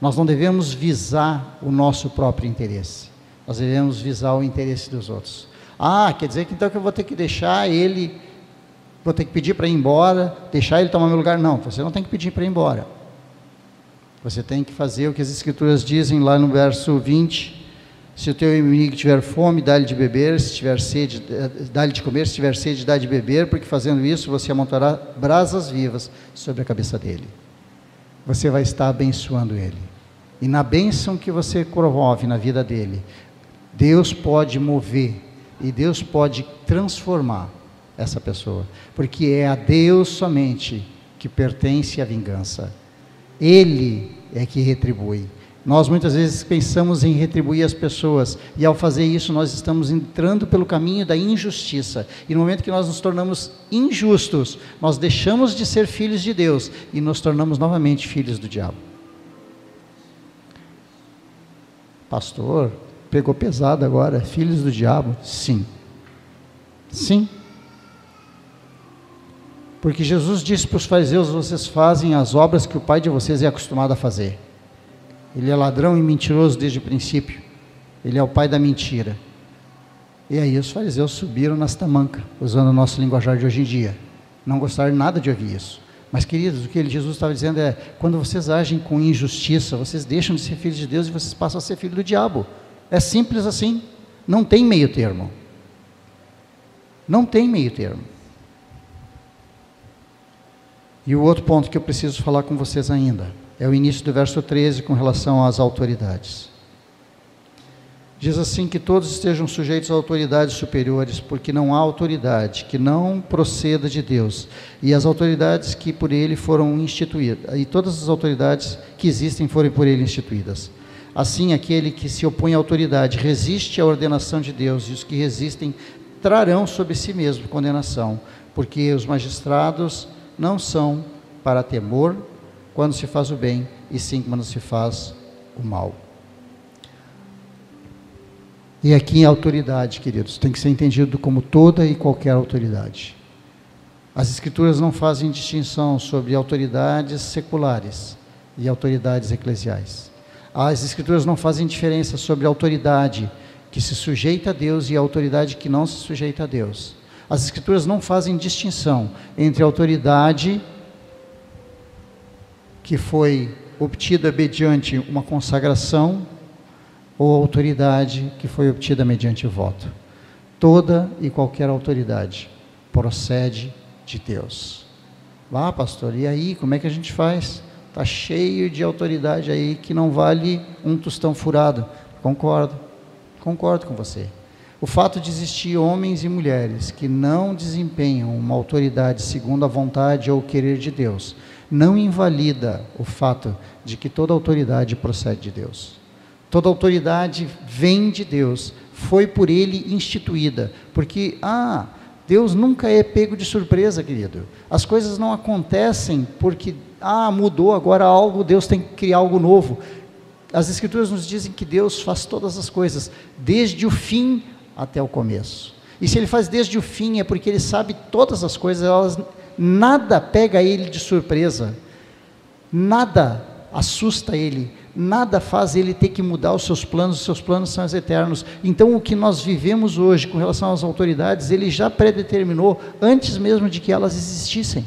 Nós não devemos visar o nosso próprio interesse, nós devemos visar o interesse dos outros. Ah, quer dizer que então que eu vou ter que deixar ele, vou ter que pedir para ir embora, deixar ele tomar meu lugar? Não, você não tem que pedir para ir embora. Você tem que fazer o que as Escrituras dizem lá no verso 20. Se o teu inimigo tiver fome, dá-lhe de beber, se tiver sede, dá-lhe de comer, se tiver sede, dá de beber, porque fazendo isso você amontará brasas vivas sobre a cabeça dele. Você vai estar abençoando ele. E na bênção que você promove na vida dele, Deus pode mover e Deus pode transformar essa pessoa, porque é a Deus somente que pertence a vingança. Ele é que retribui. Nós muitas vezes pensamos em retribuir as pessoas, e ao fazer isso, nós estamos entrando pelo caminho da injustiça. E no momento que nós nos tornamos injustos, nós deixamos de ser filhos de Deus e nos tornamos novamente filhos do diabo. Pastor, pegou pesado agora, filhos do diabo? Sim. Sim. Porque Jesus disse para os fariseus: vocês fazem as obras que o pai de vocês é acostumado a fazer. Ele é ladrão e mentiroso desde o princípio. Ele é o pai da mentira. E aí os fariseus subiram nas tamancas, usando o nosso linguajar de hoje em dia. Não gostaram nada de ouvir isso. Mas, queridos, o que Jesus estava dizendo é: quando vocês agem com injustiça, vocês deixam de ser filhos de Deus e vocês passam a ser filhos do diabo. É simples assim. Não tem meio termo. Não tem meio termo. E o outro ponto que eu preciso falar com vocês ainda é o início do verso 13 com relação às autoridades. Diz assim: que todos estejam sujeitos a autoridades superiores, porque não há autoridade que não proceda de Deus, e as autoridades que por ele foram instituídas, e todas as autoridades que existem foram por ele instituídas. Assim, aquele que se opõe à autoridade resiste à ordenação de Deus, e os que resistem trarão sobre si mesmo condenação, porque os magistrados não são para temor quando se faz o bem, e sim quando se faz o mal. E aqui a autoridade, queridos, tem que ser entendido como toda e qualquer autoridade. As Escrituras não fazem distinção sobre autoridades seculares e autoridades eclesiais. As Escrituras não fazem diferença sobre autoridade que se sujeita a Deus e a autoridade que não se sujeita a Deus. As Escrituras não fazem distinção entre autoridade que foi obtida mediante uma consagração ou autoridade que foi obtida mediante voto. Toda e qualquer autoridade procede de Deus. Lá, pastor, e aí, como é que a gente faz? Está cheio de autoridade aí que não vale um tostão furado. Concordo, concordo com você. O fato de existir homens e mulheres que não desempenham uma autoridade segundo a vontade ou o querer de Deus não invalida o fato de que toda autoridade procede de Deus. Toda autoridade vem de Deus, foi por ele instituída, porque ah, Deus nunca é pego de surpresa, querido. As coisas não acontecem porque ah, mudou agora algo, Deus tem que criar algo novo. As escrituras nos dizem que Deus faz todas as coisas, desde o fim até o começo. E se ele faz desde o fim é porque ele sabe todas as coisas, elas, nada pega ele de surpresa. Nada assusta ele, nada faz ele ter que mudar os seus planos, os seus planos são eternos. Então, o que nós vivemos hoje com relação às autoridades, ele já predeterminou antes mesmo de que elas existissem.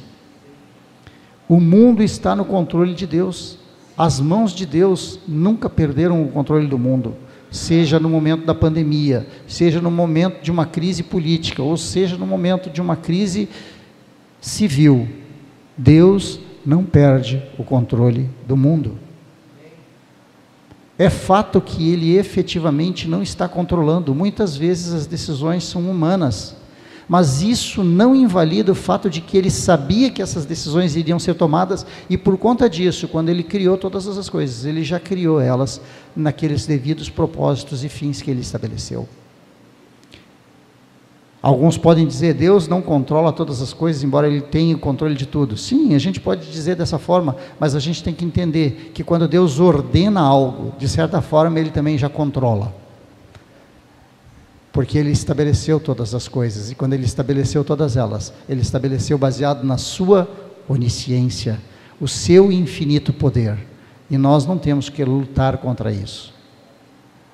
O mundo está no controle de Deus. As mãos de Deus nunca perderam o controle do mundo, seja no momento da pandemia, seja no momento de uma crise política, ou seja no momento de uma crise civil. Deus não perde o controle do mundo. É fato que ele efetivamente não está controlando, muitas vezes as decisões são humanas, mas isso não invalida o fato de que ele sabia que essas decisões iriam ser tomadas e por conta disso, quando ele criou todas essas coisas, ele já criou elas naqueles devidos propósitos e fins que ele estabeleceu. Alguns podem dizer, Deus não controla todas as coisas, embora Ele tenha o controle de tudo. Sim, a gente pode dizer dessa forma, mas a gente tem que entender que quando Deus ordena algo, de certa forma Ele também já controla. Porque Ele estabeleceu todas as coisas, e quando Ele estabeleceu todas elas, Ele estabeleceu baseado na Sua onisciência, o Seu infinito poder. E nós não temos que lutar contra isso.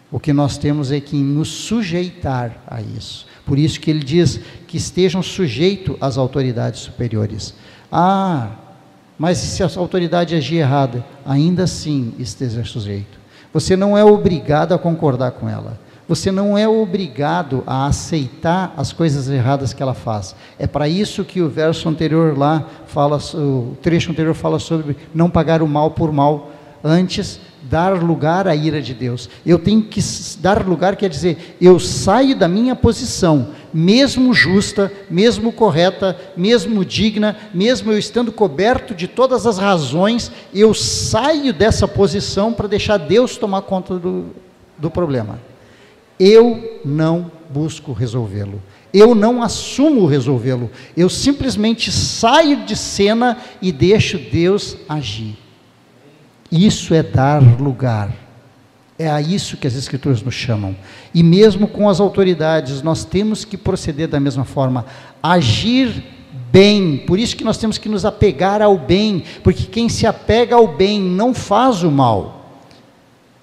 O que nós temos é que nos sujeitar a isso. Por isso que ele diz que estejam sujeitos às autoridades superiores. Ah, mas se a autoridade agir errada, ainda assim esteja sujeito. Você não é obrigado a concordar com ela. Você não é obrigado a aceitar as coisas erradas que ela faz. É para isso que o verso anterior lá fala, o trecho anterior fala sobre não pagar o mal por mal. Antes, dar lugar à ira de Deus. Eu tenho que dar lugar, quer dizer, eu saio da minha posição, mesmo justa, mesmo correta, mesmo digna, mesmo eu estando coberto de todas as razões, eu saio dessa posição para deixar Deus tomar conta do, do problema. Eu não busco resolvê-lo. Eu não assumo resolvê-lo. Eu simplesmente saio de cena e deixo Deus agir. Isso é dar lugar. É a isso que as Escrituras nos chamam. E mesmo com as autoridades, nós temos que proceder da mesma forma, agir bem. Por isso que nós temos que nos apegar ao bem, porque quem se apega ao bem não faz o mal.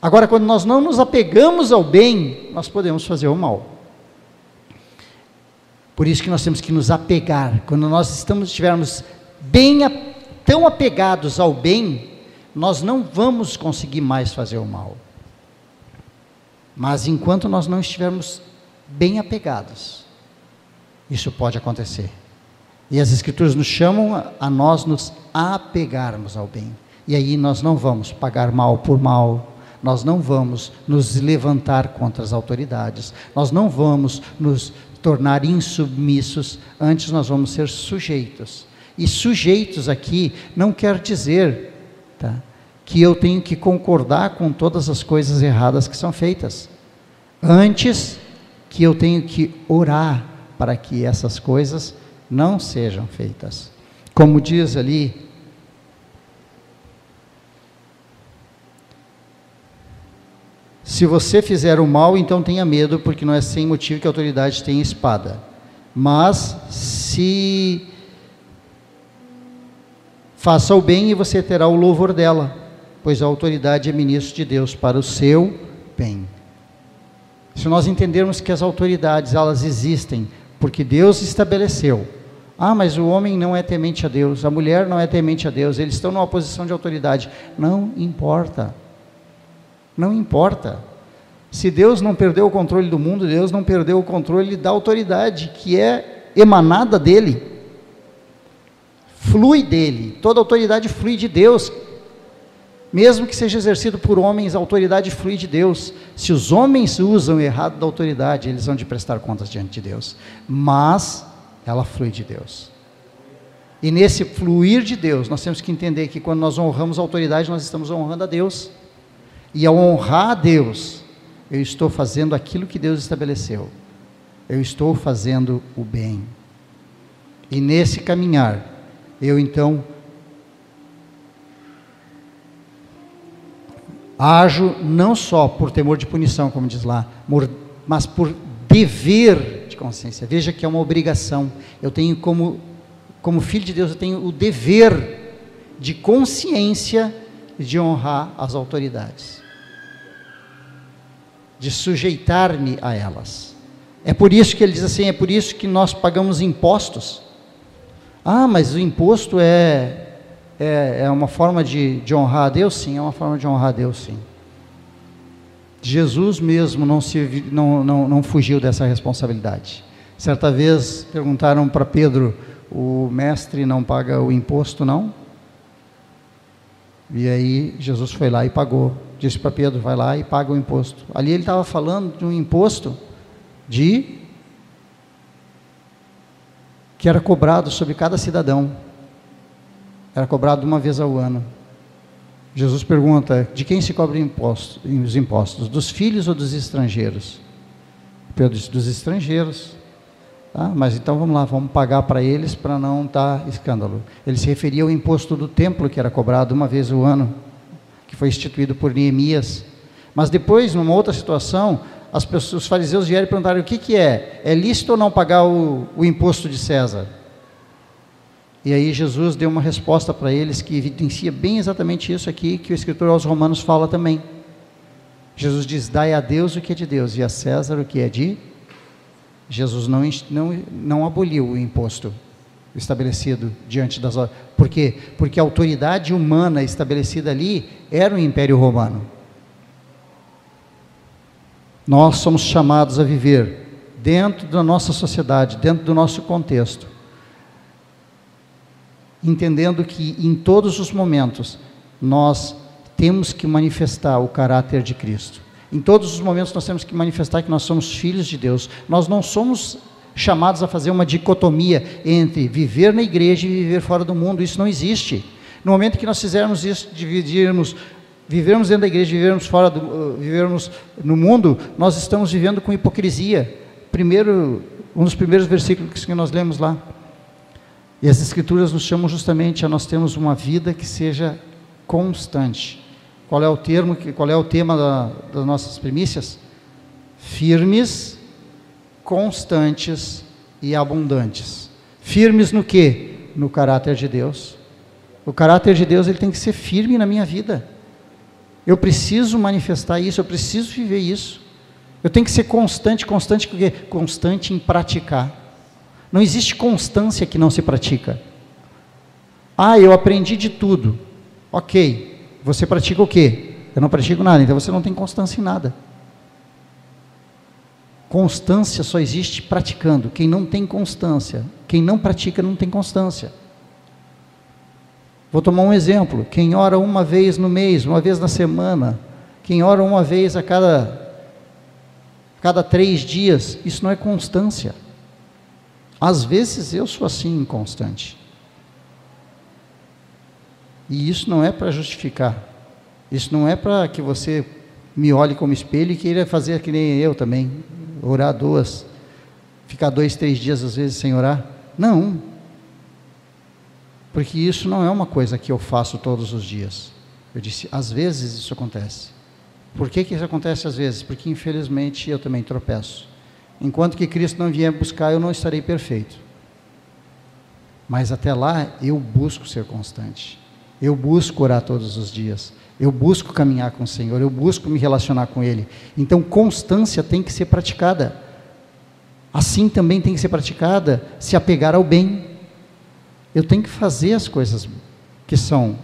Agora, quando nós não nos apegamos ao bem, nós podemos fazer o mal. Por isso que nós temos que nos apegar. Quando nós estamos estivermos bem tão apegados ao bem, nós não vamos conseguir mais fazer o mal. Mas enquanto nós não estivermos bem apegados, isso pode acontecer. E as Escrituras nos chamam a nós nos apegarmos ao bem. E aí nós não vamos pagar mal por mal, nós não vamos nos levantar contra as autoridades, nós não vamos nos tornar insubmissos, antes nós vamos ser sujeitos. E sujeitos aqui não quer dizer tá? que eu tenho que concordar com todas as coisas erradas que são feitas. Antes que eu tenho que orar para que essas coisas não sejam feitas. Como diz ali, se você fizer o mal, então tenha medo, porque não é sem motivo que a autoridade tem espada. Mas se Faça o bem e você terá o louvor dela, pois a autoridade é ministro de Deus para o seu bem. Se nós entendermos que as autoridades elas existem porque Deus estabeleceu. Ah, mas o homem não é temente a Deus, a mulher não é temente a Deus, eles estão numa posição de autoridade. Não importa. Não importa. Se Deus não perdeu o controle do mundo, Deus não perdeu o controle da autoridade que é emanada dele flui dele, toda autoridade flui de Deus. Mesmo que seja exercido por homens, a autoridade flui de Deus. Se os homens usam errado da autoridade, eles vão de prestar contas diante de Deus. Mas ela flui de Deus. E nesse fluir de Deus, nós temos que entender que quando nós honramos a autoridade, nós estamos honrando a Deus. E ao honrar a Deus, eu estou fazendo aquilo que Deus estabeleceu. Eu estou fazendo o bem. E nesse caminhar, eu então ajo não só por temor de punição, como diz lá, mas por dever de consciência. Veja que é uma obrigação. Eu tenho como como filho de Deus, eu tenho o dever de consciência de honrar as autoridades, de sujeitar-me a elas. É por isso que ele diz assim: é por isso que nós pagamos impostos. Ah, mas o imposto é, é, é uma forma de, de honrar a Deus? Sim, é uma forma de honrar a Deus, sim. Jesus mesmo não, se, não, não, não fugiu dessa responsabilidade. Certa vez perguntaram para Pedro: o mestre não paga o imposto, não? E aí Jesus foi lá e pagou. Disse para Pedro: vai lá e paga o imposto. Ali ele estava falando de um imposto de que era cobrado sobre cada cidadão. Era cobrado uma vez ao ano. Jesus pergunta: de quem se imposto, os impostos? Dos filhos ou dos estrangeiros? Pedro disse: dos estrangeiros. Tá? Mas então vamos lá, vamos pagar para eles para não dar escândalo. Ele se referia ao imposto do templo que era cobrado uma vez ao ano, que foi instituído por Neemias. Mas depois, numa outra situação, pessoas, os fariseus vieram e perguntaram: o que, que é? É lícito ou não pagar o, o imposto de César? E aí Jesus deu uma resposta para eles que evidencia bem exatamente isso aqui que o escritor aos Romanos fala também. Jesus diz: Dai a Deus o que é de Deus e a César o que é de Jesus não, não, não aboliu o imposto estabelecido diante das. Por quê? Porque a autoridade humana estabelecida ali era o Império Romano. Nós somos chamados a viver dentro da nossa sociedade, dentro do nosso contexto, entendendo que em todos os momentos nós temos que manifestar o caráter de Cristo. Em todos os momentos nós temos que manifestar que nós somos filhos de Deus. Nós não somos chamados a fazer uma dicotomia entre viver na igreja e viver fora do mundo. Isso não existe. No momento que nós fizermos isso, dividirmos, vivermos dentro da igreja, vivermos fora do, uh, vivermos no mundo, nós estamos vivendo com hipocrisia. Primeiro, um dos primeiros versículos que nós lemos lá. E as escrituras nos chamam justamente a nós termos uma vida que seja constante. Qual é o termo, qual é o tema da, das nossas primícias? Firmes, constantes e abundantes. Firmes no que? No caráter de Deus. O caráter de Deus ele tem que ser firme na minha vida. Eu preciso manifestar isso, eu preciso viver isso. Eu tenho que ser constante, constante porque constante em praticar. Não existe constância que não se pratica. Ah, eu aprendi de tudo. Ok, você pratica o quê? Eu não pratico nada, então você não tem constância em nada. Constância só existe praticando. Quem não tem constância, quem não pratica não tem constância. Vou tomar um exemplo. Quem ora uma vez no mês, uma vez na semana, quem ora uma vez a cada, cada três dias, isso não é constância. Às vezes eu sou assim inconstante. E isso não é para justificar. Isso não é para que você me olhe como espelho e queira fazer que nem eu também, orar duas, ficar dois, três dias às vezes sem orar. Não. Porque isso não é uma coisa que eu faço todos os dias. Eu disse, às vezes isso acontece. Por que, que isso acontece às vezes? Porque infelizmente eu também tropeço. Enquanto que Cristo não vier buscar, eu não estarei perfeito. Mas até lá eu busco ser constante. Eu busco orar todos os dias. Eu busco caminhar com o Senhor. Eu busco me relacionar com Ele. Então, constância tem que ser praticada. Assim também tem que ser praticada se apegar ao bem. Eu tenho que fazer as coisas que são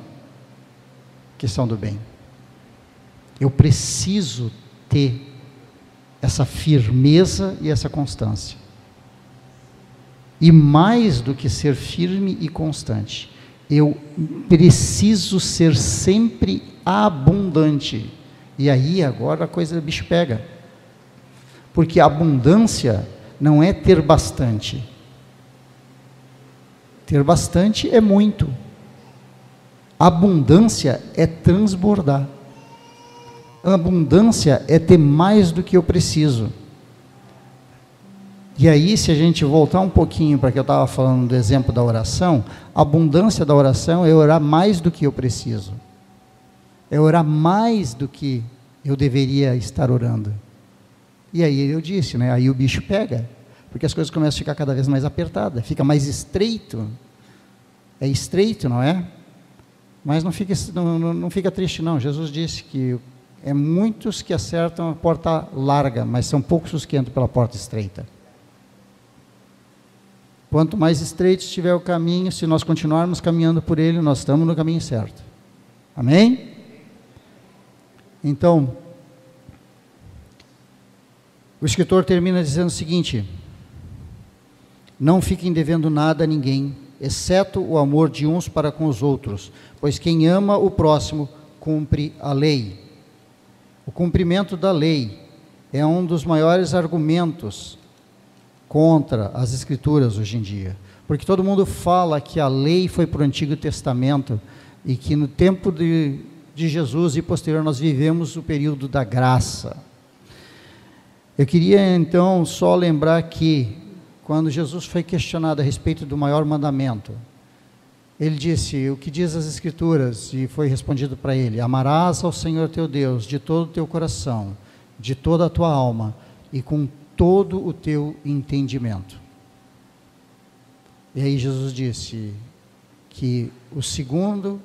que são do bem. Eu preciso ter essa firmeza e essa constância. E mais do que ser firme e constante, eu preciso ser sempre abundante. E aí agora a coisa do bicho pega. Porque abundância não é ter bastante. Ter bastante é muito. Abundância é transbordar. Abundância é ter mais do que eu preciso. E aí, se a gente voltar um pouquinho para que eu estava falando do exemplo da oração, a abundância da oração é orar mais do que eu preciso. É orar mais do que eu deveria estar orando. E aí eu disse, né? Aí o bicho pega, porque as coisas começam a ficar cada vez mais apertadas, fica mais estreito. É estreito, não é? Mas não fica, não, não fica triste, não. Jesus disse que é muitos que acertam a porta larga, mas são poucos os que entram pela porta estreita. Quanto mais estreito estiver o caminho, se nós continuarmos caminhando por ele, nós estamos no caminho certo. Amém? Então, o escritor termina dizendo o seguinte: Não fiquem devendo nada a ninguém, exceto o amor de uns para com os outros, pois quem ama o próximo cumpre a lei. O cumprimento da lei é um dos maiores argumentos contra as Escrituras hoje em dia. Porque todo mundo fala que a lei foi para o Antigo Testamento e que no tempo de, de Jesus e posterior nós vivemos o período da graça. Eu queria então só lembrar que, quando Jesus foi questionado a respeito do maior mandamento, ele disse: O que diz as Escrituras? E foi respondido para ele: Amarás ao Senhor teu Deus de todo o teu coração, de toda a tua alma e com todo o teu entendimento. E aí Jesus disse que o segundo,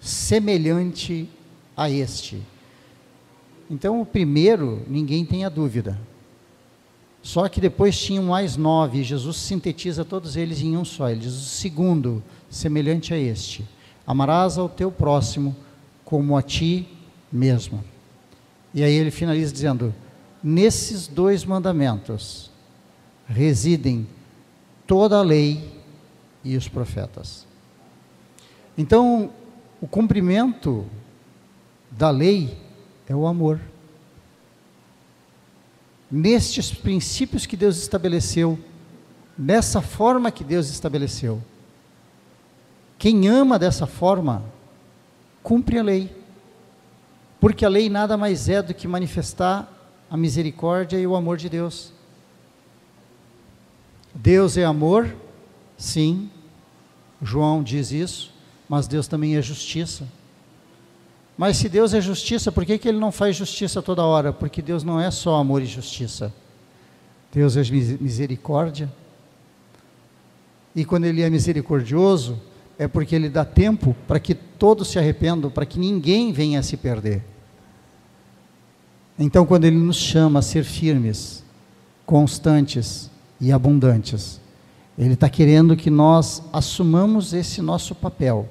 semelhante a este. Então, o primeiro, ninguém tem a dúvida. Só que depois tinham mais nove, Jesus sintetiza todos eles em um só. Ele diz: o segundo, semelhante a este: amarás ao teu próximo como a ti mesmo. E aí ele finaliza dizendo: nesses dois mandamentos residem toda a lei e os profetas. Então, o cumprimento da lei é o amor. Nestes princípios que Deus estabeleceu, nessa forma que Deus estabeleceu. Quem ama dessa forma, cumpre a lei. Porque a lei nada mais é do que manifestar a misericórdia e o amor de Deus. Deus é amor, sim, João diz isso, mas Deus também é justiça. Mas se Deus é justiça, por que, que Ele não faz justiça toda hora? Porque Deus não é só amor e justiça. Deus é misericórdia. E quando Ele é misericordioso, é porque Ele dá tempo para que todos se arrependam, para que ninguém venha a se perder. Então, quando Ele nos chama a ser firmes, constantes e abundantes, Ele está querendo que nós assumamos esse nosso papel.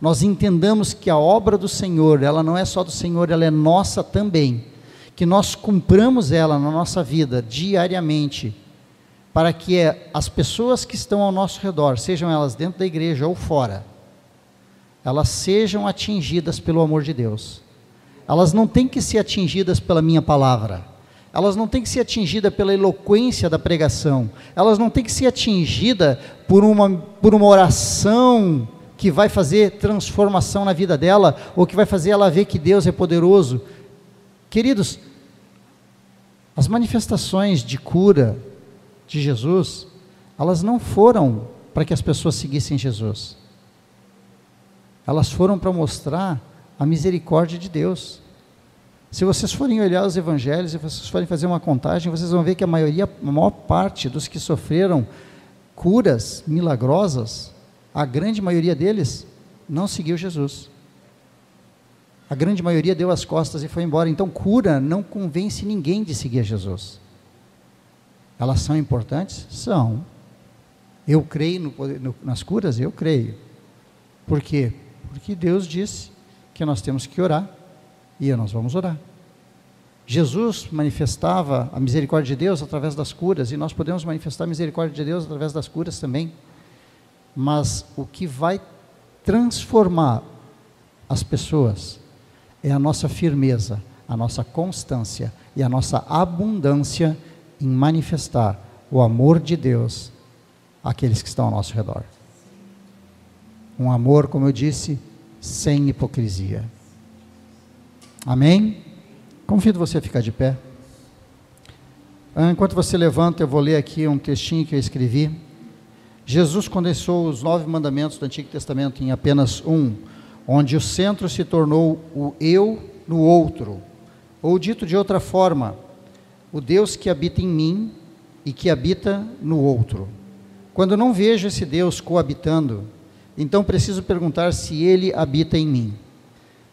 Nós entendamos que a obra do Senhor, ela não é só do Senhor, ela é nossa também. Que nós cumpramos ela na nossa vida diariamente, para que as pessoas que estão ao nosso redor, sejam elas dentro da igreja ou fora, elas sejam atingidas pelo amor de Deus elas não têm que ser atingidas pela minha palavra, elas não têm que ser atingidas pela eloquência da pregação, elas não têm que ser atingidas por uma, por uma oração que vai fazer transformação na vida dela, ou que vai fazer ela ver que Deus é poderoso. Queridos, as manifestações de cura de Jesus, elas não foram para que as pessoas seguissem Jesus, elas foram para mostrar a misericórdia de Deus. Se vocês forem olhar os evangelhos e vocês forem fazer uma contagem, vocês vão ver que a maioria, a maior parte dos que sofreram curas milagrosas, a grande maioria deles não seguiu Jesus. A grande maioria deu as costas e foi embora. Então, cura não convence ninguém de seguir Jesus. Elas são importantes? São. Eu creio no, no, nas curas? Eu creio. Por quê? Porque Deus disse que nós temos que orar e nós vamos orar. Jesus manifestava a misericórdia de Deus através das curas e nós podemos manifestar a misericórdia de Deus através das curas também. Mas o que vai transformar as pessoas é a nossa firmeza, a nossa constância e a nossa abundância em manifestar o amor de Deus àqueles que estão ao nosso redor. Um amor, como eu disse, sem hipocrisia. Amém? Convido você a ficar de pé. Ah, enquanto você levanta, eu vou ler aqui um textinho que eu escrevi. Jesus condensou os nove mandamentos do Antigo Testamento em apenas um, onde o centro se tornou o eu no outro. Ou dito de outra forma, o Deus que habita em mim e que habita no outro. Quando não vejo esse Deus coabitando, então preciso perguntar se ele habita em mim,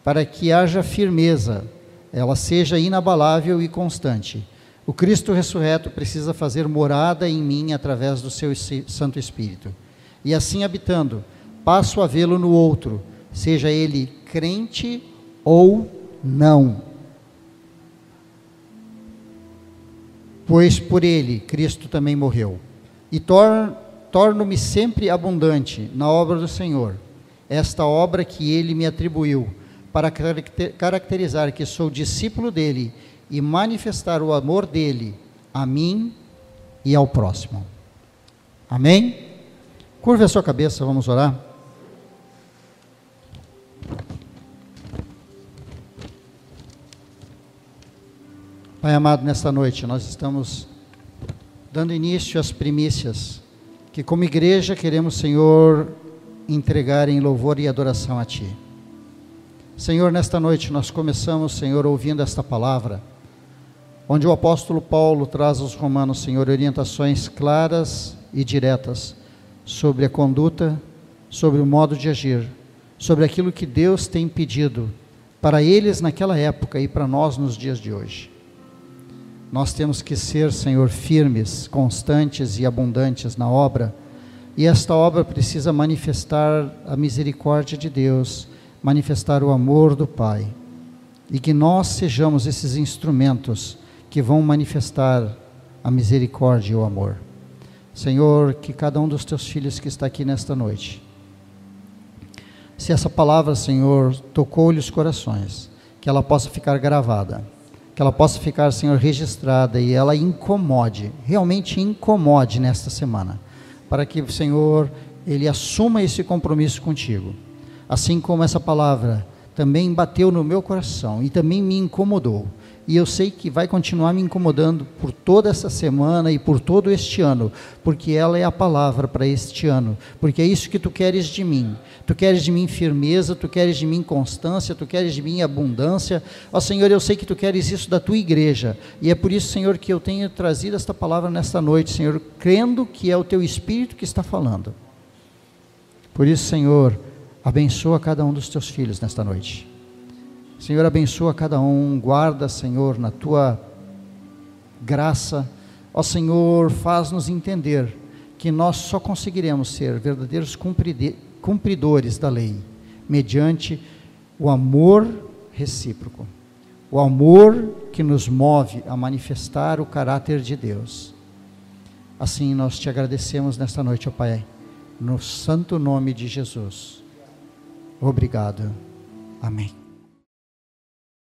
para que haja firmeza, ela seja inabalável e constante. O Cristo ressurreto precisa fazer morada em mim através do seu Santo Espírito. E assim habitando, passo a vê-lo no outro, seja ele crente ou não. Pois por ele Cristo também morreu. E tor torno-me sempre abundante na obra do Senhor, esta obra que ele me atribuiu, para caracterizar que sou discípulo dele e manifestar o amor dele a mim e ao próximo. Amém? Curva a sua cabeça, vamos orar. Pai amado, nesta noite nós estamos dando início às primícias que, como igreja, queremos, Senhor, entregar em louvor e adoração a Ti. Senhor, nesta noite nós começamos, Senhor, ouvindo esta palavra, onde o apóstolo Paulo traz aos Romanos, Senhor, orientações claras e diretas sobre a conduta, sobre o modo de agir, sobre aquilo que Deus tem pedido para eles naquela época e para nós nos dias de hoje. Nós temos que ser, Senhor, firmes, constantes e abundantes na obra, e esta obra precisa manifestar a misericórdia de Deus, manifestar o amor do Pai, e que nós sejamos esses instrumentos que vão manifestar a misericórdia e o amor. Senhor, que cada um dos teus filhos que está aqui nesta noite, se essa palavra, Senhor, tocou-lhe os corações, que ela possa ficar gravada que ela possa ficar, Senhor, registrada e ela incomode, realmente incomode nesta semana, para que o Senhor, Ele assuma esse compromisso contigo. Assim como essa palavra também bateu no meu coração e também me incomodou e eu sei que vai continuar me incomodando por toda essa semana e por todo este ano, porque ela é a palavra para este ano, porque é isso que tu queres de mim. Tu queres de mim firmeza, tu queres de mim constância, tu queres de mim abundância. Ó Senhor, eu sei que tu queres isso da tua igreja, e é por isso, Senhor, que eu tenho trazido esta palavra nesta noite, Senhor, crendo que é o teu espírito que está falando. Por isso, Senhor, abençoa cada um dos teus filhos nesta noite. Senhor, abençoa cada um, guarda, Senhor, na tua graça. Ó Senhor, faz-nos entender que nós só conseguiremos ser verdadeiros cumpridores da lei mediante o amor recíproco, o amor que nos move a manifestar o caráter de Deus. Assim nós te agradecemos nesta noite, ó Pai, no santo nome de Jesus. Obrigado. Amém.